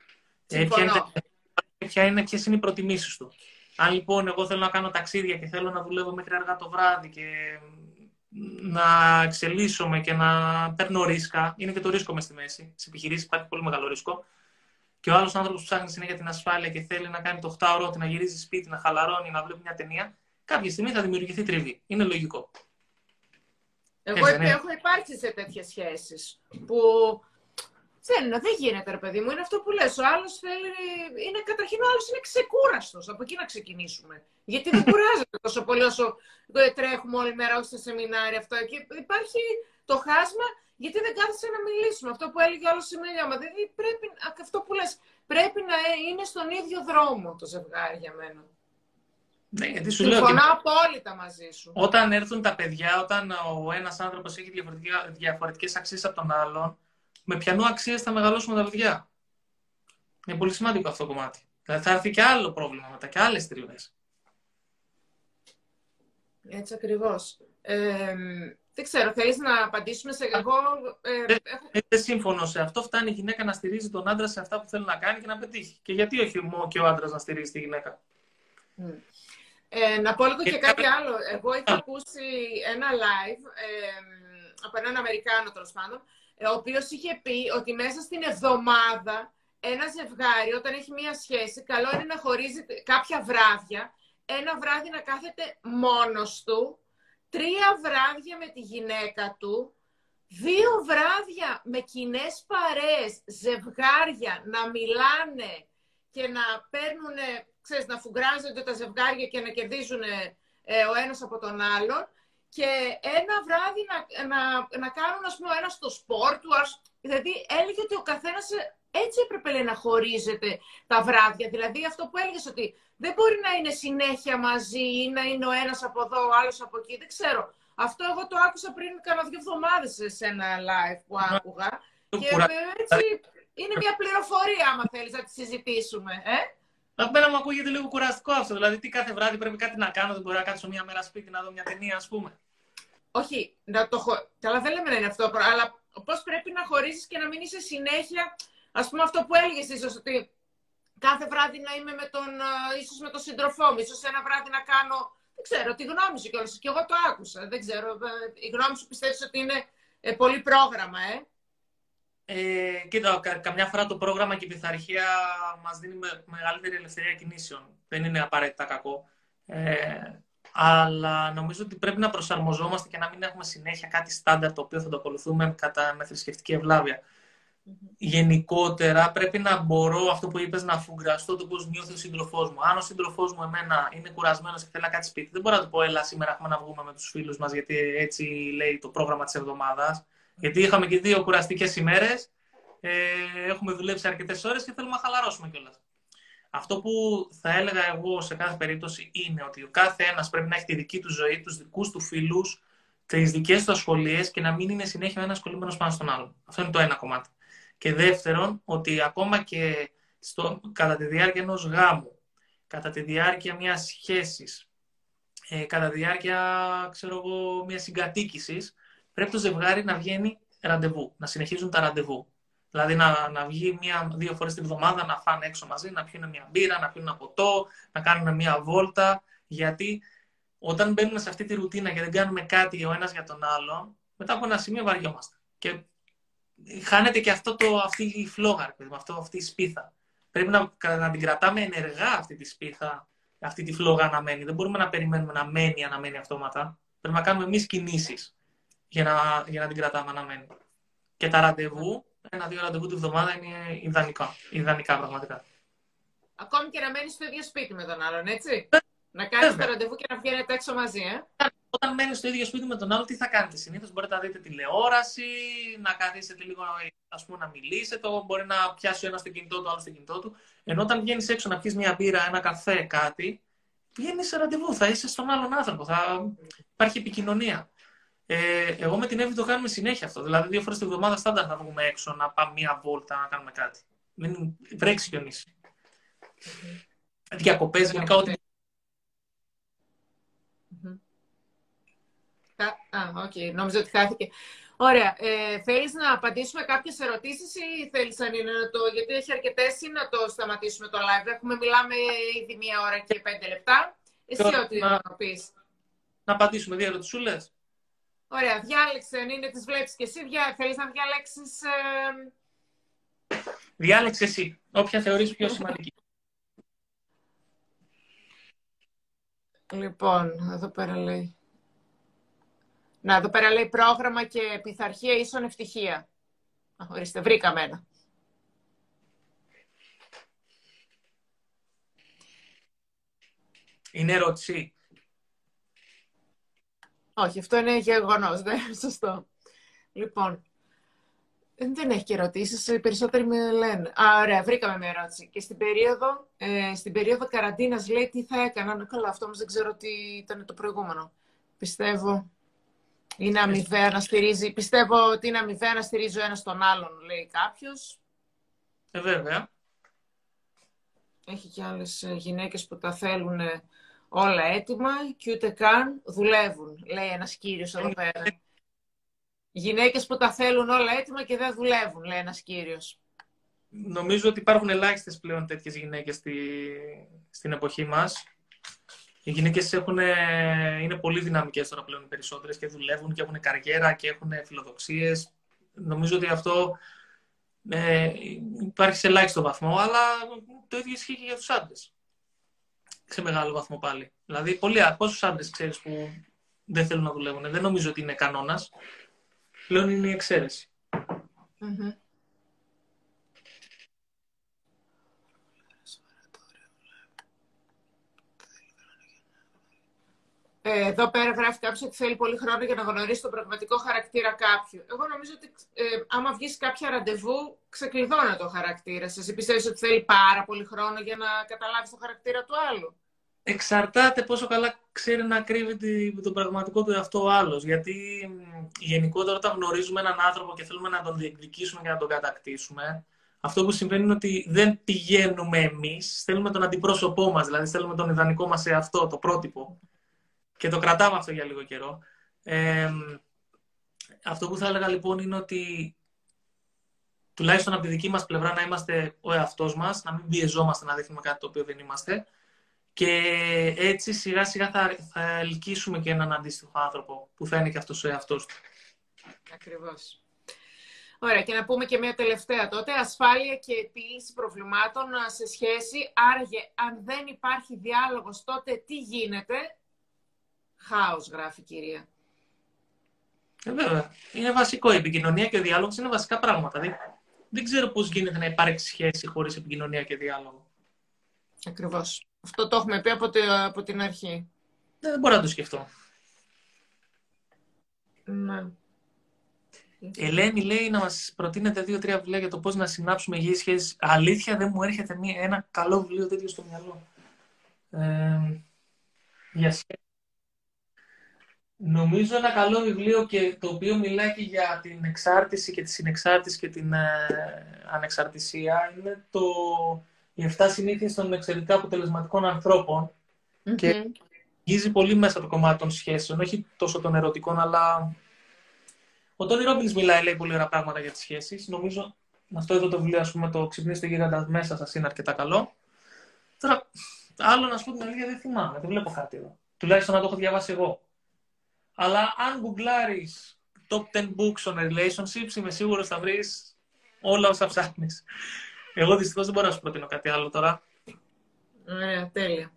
Ε, ποια είναι, ποια είναι, ποιες είναι οι προτιμήσεις του. Αν λοιπόν εγώ θέλω να κάνω ταξίδια και θέλω να δουλεύω μέχρι αργά το βράδυ και να εξελίσσομαι και να παίρνω ρίσκα, είναι και το ρίσκο μες στη μέση. Σε επιχειρήσεις υπάρχει πολύ μεγάλο ρίσκο. Και ο άλλος άνθρωπος που ψάχνει συνέχεια την ασφάλεια και θέλει να κάνει το 8 ώρο, να γυρίζει σπίτι, να χαλαρώνει, να βλέπει μια ταινία, κάποια στιγμή θα δημιουργηθεί τριβή. Είναι λογικό. Εγώ έχω υπάρξει σε τέτοιες σχέσεις που δεν, δεν γίνεται, ρε παιδί μου. Είναι αυτό που λες. Ο άλλος θέλει. Είναι, καταρχήν, ο άλλος είναι ξεκούραστος. Από εκεί να ξεκινήσουμε. Γιατί δεν κουράζεται τόσο πολύ όσο τρέχουμε όλη μέρα, όχι στα σεμινάρια αυτό. Και υπάρχει το χάσμα, γιατί δεν κάθεσαι να μιλήσουμε. Αυτό που έλεγε άλλος σήμερα. Δηλαδή, πρέπει, αυτό που λες, πρέπει να είναι στον ίδιο δρόμο το ζευγάρι για μένα. Ναι, γιατί σου Συμφωνώ απόλυτα μαζί σου. Όταν έρθουν τα παιδιά, όταν ο ένας άνθρωπος έχει διαφορετικές αξίες από τον άλλον, με ποιανού αξίες θα μεγαλώσουμε τα παιδιά. Είναι πολύ σημαντικό αυτό το κομμάτι. Δηλαδή θα έρθει και άλλο πρόβλημα μετά και άλλες τριβέ. Έτσι ακριβώς. Ε, δεν ξέρω, θέλεις να απαντήσουμε σε εγώ. Ε, έχω... Δεν σύμφωνο σε αυτό. Φτάνει η γυναίκα να στηρίζει τον άντρα σε αυτά που θέλει να κάνει και να πετύχει. Και γιατί όχι και ο άντρας να στηρίζει τη γυναίκα; Ε, να πω λίγο και κάτι άλλο. Εγώ είχα ακούσει ένα live ε, από έναν Αμερικάνο τέλος πάντων, ε, ο οποίος είχε πει ότι μέσα στην εβδομάδα ένα ζευγάρι όταν έχει μία σχέση, καλό είναι να χωρίζει κάποια βράδια, ένα βράδυ να κάθεται μόνος του, τρία βράδια με τη γυναίκα του, δύο βράδια με κοινές παρέες, ζευγάρια, να μιλάνε και να παίρνουν, ξέρεις, να φουγκράζονται τα ζευγάρια και να κερδίζουν ε, ο ένας από τον άλλον και ένα βράδυ να, να, να κάνουν, ας πούμε, ένας στο σπορ του. Δηλαδή, έλεγε ότι ο καθένας ε, έτσι έπρεπε να χωρίζεται τα βράδια. Δηλαδή, αυτό που έλεγες ότι δεν μπορεί να είναι συνέχεια μαζί ή να είναι ο ένας από εδώ, ο άλλος από εκεί. Δεν ξέρω. Αυτό εγώ το άκουσα πριν κάνα δύο εβδομάδες σε ένα live που άκουγα. Και έτσι είναι μια πληροφορία, άμα θέλεις να τη συζητήσουμε. Ε; Απένα μου ακούγεται λίγο κουραστικό αυτό. Δηλαδή, τι κάθε βράδυ πρέπει κάτι να κάνω, δεν μπορώ να κάτσω μία μέρα σπίτι να δω μια ταινία, ας πούμε. Όχι, να το χω... Καλά, δεν λέμε να είναι αυτό, αλλά πώς πρέπει να χωρίσει και να μην είσαι συνέχεια. Α πούμε αυτό που έλεγες ίσως ότι κάθε βράδυ να είμαι με τον, ίσως με τον σύντροφό μου, ίσως ένα βράδυ να κάνω, δεν ξέρω, τη γνώμη σου κιόλας, και εγώ το άκουσα, δεν ξέρω, ε, η γνώμη σου πιστεύεις ότι είναι ε, πολύ πρόγραμμα, ε; Ε, κοίτα, κα, καμιά φορά το πρόγραμμα και η πειθαρχία μας δίνει με, μεγαλύτερη ελευθερία κινήσεων. Δεν είναι απαραίτητα κακό. Ε, αλλά νομίζω ότι πρέπει να προσαρμοζόμαστε και να μην έχουμε συνέχεια κάτι στάνταρ το οποίο θα το ακολουθούμε κατά, με θρησκευτική ευλάβεια. Γενικότερα πρέπει να μπορώ αυτό που είπες να αφουγκραστώ το πώς νιώθει ο σύντροφός μου. Αν ο σύντροφός μου εμένα είναι κουρασμένος και θέλει να κάτσει σπίτι, δεν μπορώ να του πω Ελά, σήμερα έχουμε να βγούμε με τους φίλους μας, γιατί έτσι λέει το πρόγραμμα της εβδομάδας. Γιατί είχαμε και δύο κουραστικές ημέρες, ε, έχουμε δουλέψει αρκετές ώρες και θέλουμε να χαλαρώσουμε κιόλας. Αυτό που θα έλεγα εγώ σε κάθε περίπτωση είναι ότι ο κάθε ένας πρέπει να έχει τη δική του ζωή, τους δικούς του φίλους, τις δικές του ασχολίες και να μην είναι συνέχεια ο ένας κολλημένος πάνω στον άλλον. Αυτό είναι το ένα κομμάτι. Και δεύτερον, ότι ακόμα και στο, κατά τη διάρκεια ενός γάμου, κατά τη διάρκεια μιας σχέσης, ε, κατά τη διάρκεια ξέρω εγώ, μιας συγκατοίκησης, πρέπει το ζευγάρι να βγαίνει ραντεβού, να συνεχίζουν τα ραντεβού. Δηλαδή να, να βγει μία-δύο φορές την εβδομάδα να φάνε έξω μαζί, να πιούν μια μπύρα, να πιούν ένα ποτό, να κάνουν μια βόλτα. Γιατί όταν μπαίνουμε σε αυτή τη ρουτίνα και δεν κάνουμε κάτι ο ένας για τον άλλον, μετά από ένα σημείο βαριόμαστε. Και χάνεται και αυτό το, αυτή η φλόγα, αυτό, αυτή η σπίθα. Πρέπει να, να την κρατάμε ενεργά αυτή τη σπίθα, αυτή τη φλόγα να μένει. Δεν μπορούμε να περιμένουμε να μένει μένει αυτόματα. Πρέπει να κάνουμε εμείς κινήσεις για να, για να την κρατάμε μένει. Και τα ραντεβού, ένα-δύο ραντεβού τη εβδομάδα είναι ιδανικά, ιδανικά πραγματικά. Ακόμη και να μένεις στο ίδιο σπίτι με τον άλλον, έτσι; Να κάνεις το ραντεβού και να βγαίνετε έξω μαζί, ε; Όταν μένεις στο ίδιο σπίτι με τον άλλο, τι θα κάνετε. Συνήθως; Μπορείτε να δείτε τηλεόραση, να καθίσετε λίγο ας πούμε, να μιλήσετε, μπορεί να πιάσει ο ένας το κινητό του, ο άλλος το κινητό του. Ενώ όταν βγαίνεις έξω να πιεις μια μπύρα, ένα καφέ, κάτι, βγαίνεις σε ραντεβού, θα είσαι στον άλλον άνθρωπο, θα υπάρχει επικοινωνία. Ε, εγώ με την Εύη το κάνουμε συνέχεια αυτό. Δηλαδή, δύο φορές την εβδομάδα στάντα θα βγούμε έξω, να πάμε μια βόλτα, να κάνουμε κάτι. Μην βρέξει χιονίσει. Διακοπές, γενικά ό,τι Α, οκ. Okay. Νόμιζα ότι χάθηκε. Ωραία. Ε, θέλεις να απαντήσουμε κάποιες ερωτήσεις ή θέλεις αν είναι να το... Γιατί έχει αρκετές ή να το σταματήσουμε το live. Έχουμε, μιλάμε ήδη μία ώρα και πέντε λεπτά. Εσύ ό,τι να, να πεις. Να απαντήσουμε δύο ερωτησούλες; Ωραία. Διάλεξε αν είναι τις βλέπεις και εσύ. Διά... Θέλεις να διαλέξεις... Ε... Διάλεξε εσύ. Όποια θεωρείς πιο σημαντική. Λοιπόν, εδώ πέρα λέει. Να, εδώ πέρα λέει πρόγραμμα και πειθαρχία ίσον ευτυχία. ορίστε, βρήκαμε ένα. Είναι ερώτηση. Όχι, αυτό είναι γεγονός. Δεν είναι σωστό. Λοιπόν, δεν έχει και ερωτήσεις. Οι περισσότεροι με λένε. Α, ωραία, βρήκαμε μια ερώτηση. Και στην περίοδο, ε, στην περίοδο καραντίνας λέει τι θα έκαναν. Καλά, αυτό όμως δεν ξέρω τι ήταν το προηγούμενο. Πιστεύω. Είναι αμοιβαία να στηρίζει. Πιστεύω ότι είναι αμοιβαία να στηρίζει ο ένας τον άλλον, λέει κάποιος. Ε, βέβαια. Έχει και άλλες γυναίκες που τα θέλουν όλα έτοιμα και ούτε καν δουλεύουν, λέει ένας κύριος εδώ ε, πέρα. Γυναίκες που τα θέλουν όλα έτοιμα και δεν δουλεύουν, λέει ένας κύριος. Νομίζω ότι υπάρχουν ελάχιστες πλέον τέτοιες γυναίκες στη... στην εποχή μας. Οι γυναίκες είναι πολύ δυναμικές τώρα πλέον οι περισσότερες και δουλεύουν και έχουν καριέρα και έχουν φιλοδοξίες. Νομίζω ότι αυτό ε, υπάρχει σε ελάχιστο βαθμό, αλλά το ίδιο ισχύει και για τους άντρες. Σε μεγάλο βαθμό πάλι. Δηλαδή, πολλοί, πόσους άντρες ξέρεις που δεν θέλουν να δουλεύουν. Δεν νομίζω ότι είναι κανόνας. Πλέον είναι η εξαιρεση Ε, εδώ πέρα γράφει κάποιος ότι θέλει πολύ χρόνο για να γνωρίσει τον πραγματικό χαρακτήρα κάποιου. Εγώ νομίζω ότι ε, άμα βγεις κάποια ραντεβού, ξεκλειδώνει το χαρακτήρα. Εσύ πιστεύεις ότι θέλει πάρα πολύ χρόνο για να καταλάβεις τον χαρακτήρα του άλλου; Εξαρτάται πόσο καλά ξέρει να κρύβει τον πραγματικό του εαυτό ο άλλος. Γιατί γενικότερα όταν γνωρίζουμε έναν άνθρωπο και θέλουμε να τον διεκδικήσουμε και να τον κατακτήσουμε, Αυτό που συμβαίνει είναι ότι δεν πηγαίνουμε εμείς, θέλουμε τον αντιπρόσωπό μας, δηλαδή θέλουμε τον ιδανικό μας σε αυτό, το πρότυπο. Και το κρατάμε αυτό για λίγο καιρό. Ε, αυτό που θα έλεγα λοιπόν είναι ότι τουλάχιστον από τη δική μας πλευρά να είμαστε ο εαυτός μας, να μην πιεζόμαστε να δείχνουμε κάτι το οποίο δεν είμαστε και έτσι σιγά σιγά θα, θα ελκύσουμε και έναν αντίστοιχο άνθρωπο που θα είναι και αυτός ο εαυτός του. Ακριβώς. Ωραία, και να πούμε και μια τελευταία τότε. Ασφάλεια και επίλυση προβλημάτων σε σχέση. Άραγε, αν δεν υπάρχει διάλογος, τότε τι γίνεται; Χάος, γράφει η κυρία. Ε, βέβαια. Είναι βασικό. Η επικοινωνία και ο διάλογος είναι βασικά πράγματα. Δηλαδή, δεν ξέρω πώς γίνεται να υπάρξει σχέση χωρίς επικοινωνία και διάλογο. Ακριβώς. Αυτό το έχουμε πει από, από την αρχή. Δεν μπορώ να το σκεφτώ. Ναι. Η Ελένη λέει να μας προτείνετε δύο-τρία βιβλία για το πώς να συνάψουμε υγιείς σχέσεις. Αλήθεια δεν μου έρχεται μία, ένα καλό βιβλίο τέτοιο στο μυαλό. Ε, για σχέσεις. Νομίζω ένα καλό βιβλίο και το οποίο μιλάει και για την εξάρτηση και τη συνεξάρτηση και την ε, ανεξαρτησία είναι το «Οι 7 συνήθειες των εξαιρετικά αποτελεσματικών ανθρώπων» mm-hmm. και γίζει πολύ μέσα το κομμάτι των σχέσεων, όχι τόσο των ερωτικών, αλλά ο Τόνι Ρόμπινς μιλάει, λέει πολύ ωραία πράγματα για τις σχέσεις. Νομίζω αυτό εδώ το βιβλίο, ας πούμε, το «Ξυπνήστε γίγαντας μέσα σας» είναι αρκετά καλό. Τώρα, άλλο να σου πω την αλήθεια δεν θυμάμαι, δεν βλέπω κάτι εδώ. Τουλάχιστον να το έχω διαβάσει εγώ. Αλλά αν γκουγκλάρεις top 10 books on relationships, είμαι σίγουρος θα βρεις όλα όσα ψάχνεις. Εγώ δυστυχώς δεν μπορώ να σου προτείνω κάτι άλλο τώρα. Ωραία, τέλεια.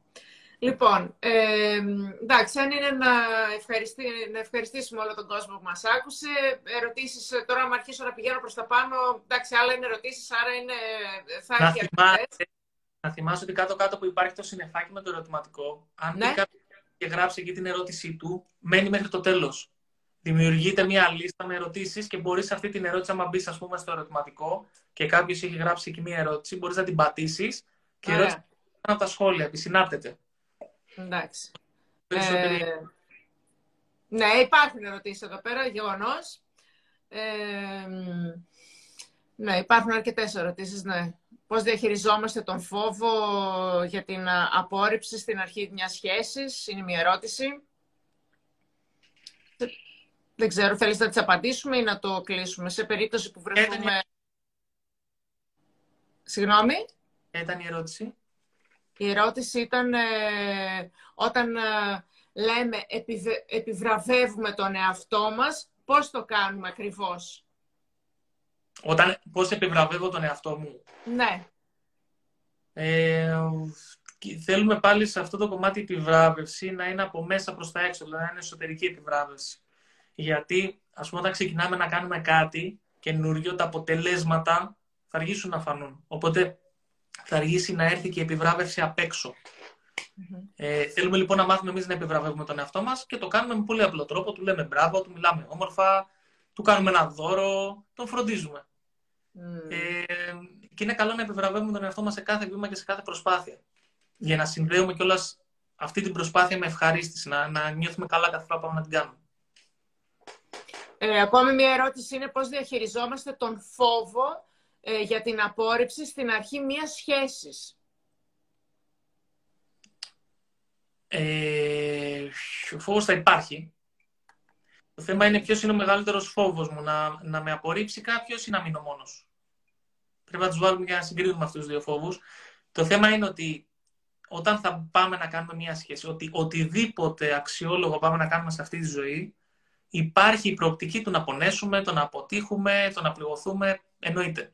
Λοιπόν, ε, εντάξει, αν είναι να, ευχαριστή, να ευχαριστήσουμε όλο τον κόσμο που μας άκουσε. Ερωτήσεις, τώρα αν αρχίσω να πηγαίνω προς τα πάνω, εντάξει, άλλα είναι ερωτήσεις, άρα είναι, θα να έχει θυμάσαι, Να θυμάσαι ότι κάτω-κάτω που υπάρχει το συνεφάκι με το ερωτηματικό, αν ναι και γράψει εκεί την ερώτησή του, μένει μέχρι το τέλος. Δημιουργείται μια λίστα με ερωτήσεις και μπορείς αυτή την ερώτηση, άμα μπεις, ας πούμε, στο ερωτηματικό και κάποιος έχει γράψει εκεί μια ερώτηση, μπορείς να την πατήσεις και η ερώτηση από τα σχόλια, επισυνάπτεται. Εντάξει. Ε, ναι, υπάρχουν ερωτήσεις εδώ πέρα, γεγονός. Ε, ναι, υπάρχουν αρκετές ερωτήσεις, ναι. Πώς διαχειριζόμαστε τον φόβο για την απόρριψη στην αρχή μιας σχέσης, είναι μια ερώτηση. Δεν ξέρω, θέλεις να τις απαντήσουμε ή να το κλείσουμε σε περίπτωση που βρεθούμε... Ήταν... Συγγνώμη; Ήταν η ερώτηση. Η ερώτηση ήταν ε, όταν ε, λέμε επιβραβεύουμε τον εαυτό μας, πώς το κάνουμε ακριβώς; Όταν, πώς επιβραβεύω τον εαυτό μου; Ναι. Ε, θέλουμε πάλι σε αυτό το κομμάτι επιβράβευση να είναι από μέσα προς τα έξω, δηλαδή να είναι εσωτερική επιβράβευση. Γιατί, ας πούμε, όταν ξεκινάμε να κάνουμε κάτι καινούριο, τα αποτελέσματα θα αργήσουν να φανούν. Οπότε θα αργήσει να έρθει και η επιβράβευση απ' εξω Ε, θέλουμε λοιπόν να μάθουμε εμείς να επιβραβεύουμε τον εαυτό μας και το κάνουμε με πολύ απλό τρόπο. Του λέμε μπράβο, του μιλάμε όμορφα, του κάνουμε ένα δώρο, τον φροντίζουμε. Mm. Ε, και είναι καλό να επιβραβεύουμε τον εαυτό μας σε κάθε βήμα και σε κάθε προσπάθεια. Για να συνδέουμε κιόλας αυτή την προσπάθεια με ευχαρίστηση, να, να νιώθουμε καλά κάθε φορά που πάμε να την κάνουμε. Ε, ακόμη μια ερώτηση είναι πώς διαχειριζόμαστε τον φόβο ε, για την απόρριψη στην αρχή μιας σχέσης. Ε, ο φόβος θα υπάρχει. Το θέμα είναι ποιος είναι ο μεγαλύτερος φόβος μου, να, να με απορρίψει κάποιος ή να μείνω μόνος. Πρέπει να τους βάλουμε για να συγκρίνουμε αυτούς τους δύο φόβους. Το θέμα είναι ότι όταν θα πάμε να κάνουμε μια σχέση, ότι οτιδήποτε αξιόλογο πάμε να κάνουμε σε αυτή τη ζωή, υπάρχει η προοπτική του να πονέσουμε, το να αποτύχουμε, το να πληγωθούμε. Εννοείται.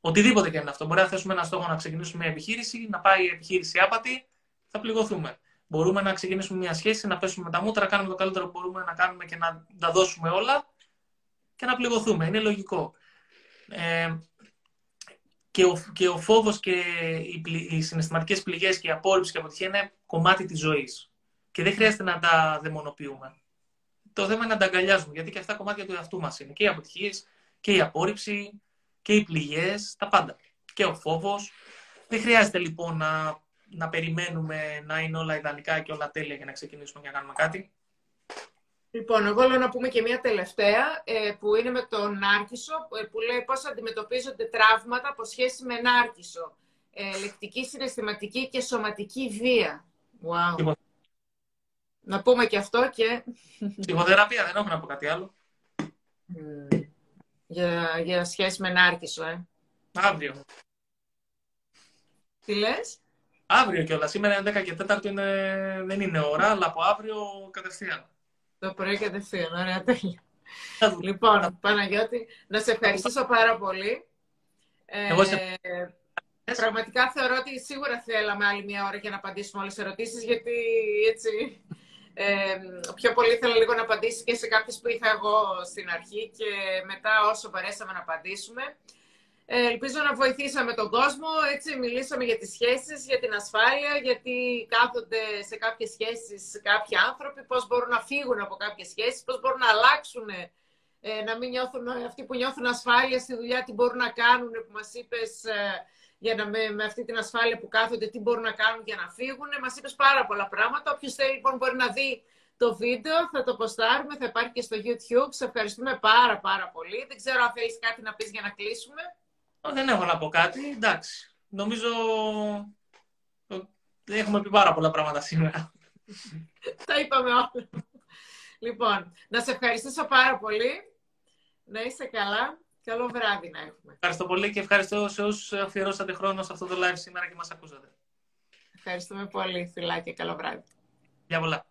Οτιδήποτε και είναι αυτό. Μπορεί να θέσουμε ένα στόχο να ξεκινήσουμε μια επιχείρηση, να πάει η επιχείρηση άπατη, θα πληγωθούμε. Μπορούμε να ξεκινήσουμε μια σχέση, να πέσουμε με τα μούτρα, κάνουμε το καλύτερο που μπορούμε να κάνουμε και να τα δώσουμε όλα και να πληγωθούμε. Είναι λογικό. Ε, και, ο, και ο φόβος και οι, οι συναισθηματικές πληγές και η απόρριψη και η αποτυχία είναι κομμάτι της ζωής. Και δεν χρειάζεται να τα δαιμονοποιούμε. Το θέμα είναι να τα αγκαλιάζουμε, γιατί και αυτά κομμάτια του εαυτού μας είναι. Και οι αποτυχίες, και η απόρριψη, και οι πληγές, τα πάντα. Και ο φόβος. Δεν χρειάζεται λοιπόν να να περιμένουμε να είναι όλα ιδανικά και όλα τέλεια για να ξεκινήσουμε και να κάνουμε κάτι. Λοιπόν, εγώ λέω να πούμε και μία τελευταία, ε, που είναι με τον Νάρκισο, ε, που λέει πώς αντιμετωπίζονται τραύματα από σχέση με Νάρκισο. Ε, λεκτική, συναισθηματική και σωματική βία. Wow. Να πούμε και αυτό και... Ψυχοθεραπεία, δεν έχω να πω κάτι άλλο. Για, για σχέση με Νάρκισο, ε. Αύριο. Τι λες; Αύριο κιόλας. Σήμερα είναι 10 και 4 είναι... δεν είναι ώρα, αλλά από αύριο κατευθείαν. Το πρωί κατευθείαν. Ωραία, τέλεια. λοιπόν, Παναγιώτη, να σε ευχαριστήσω πάρα πολύ. Εγώ σε... Ε, πραγματικά θεωρώ ότι σίγουρα θέλαμε άλλη μια ώρα για να απαντήσουμε όλες τις ερωτήσεις, γιατί έτσι ε, πιο πολύ ήθελα λίγο να απαντήσει και σε κάποιες που είχα εγώ στην αρχή και μετά όσο μπορέσαμε να απαντήσουμε. Ε, ελπίζω να βοηθήσαμε τον κόσμο. Έτσι, μιλήσαμε για τις σχέσεις, για την ασφάλεια, γιατί κάθονται σε κάποιες σχέσεις κάποιοι άνθρωποι, πώς μπορούν να φύγουν από κάποιες σχέσεις, πώς μπορούν να αλλάξουν, ε, να μην νιώθουν αυτοί που νιώθουν ασφάλεια στη δουλειά, τι μπορούν να κάνουν, που μας είπες, ε, για να, με, με αυτή την ασφάλεια που κάθονται, τι μπορούν να κάνουν για να φύγουν. Μας είπες πάρα πολλά πράγματα. Όποιος θέλει λοιπόν μπορεί να δει το βίντεο, θα το ποστάρουμε, θα υπάρχει και στο YouTube. Σε ευχαριστούμε πάρα πάρα πολύ. Δεν ξέρω αν θέλεις κάτι να πεις για να κλείσουμε. Δεν έχω να πω κάτι. Εντάξει. Νομίζω έχουμε πει πάρα πολλά πράγματα σήμερα. Τα είπαμε όλα. Λοιπόν, να σε ευχαριστήσω πάρα πολύ. Να είσαι καλά. Καλό βράδυ να έχουμε. Ευχαριστώ πολύ και ευχαριστώ σε όσους αφιερώσατε χρόνο σε αυτό το live σήμερα και μας ακούσατε. Ευχαριστούμε πολύ. Φιλάκια. Καλό βράδυ. Γεια πολλά.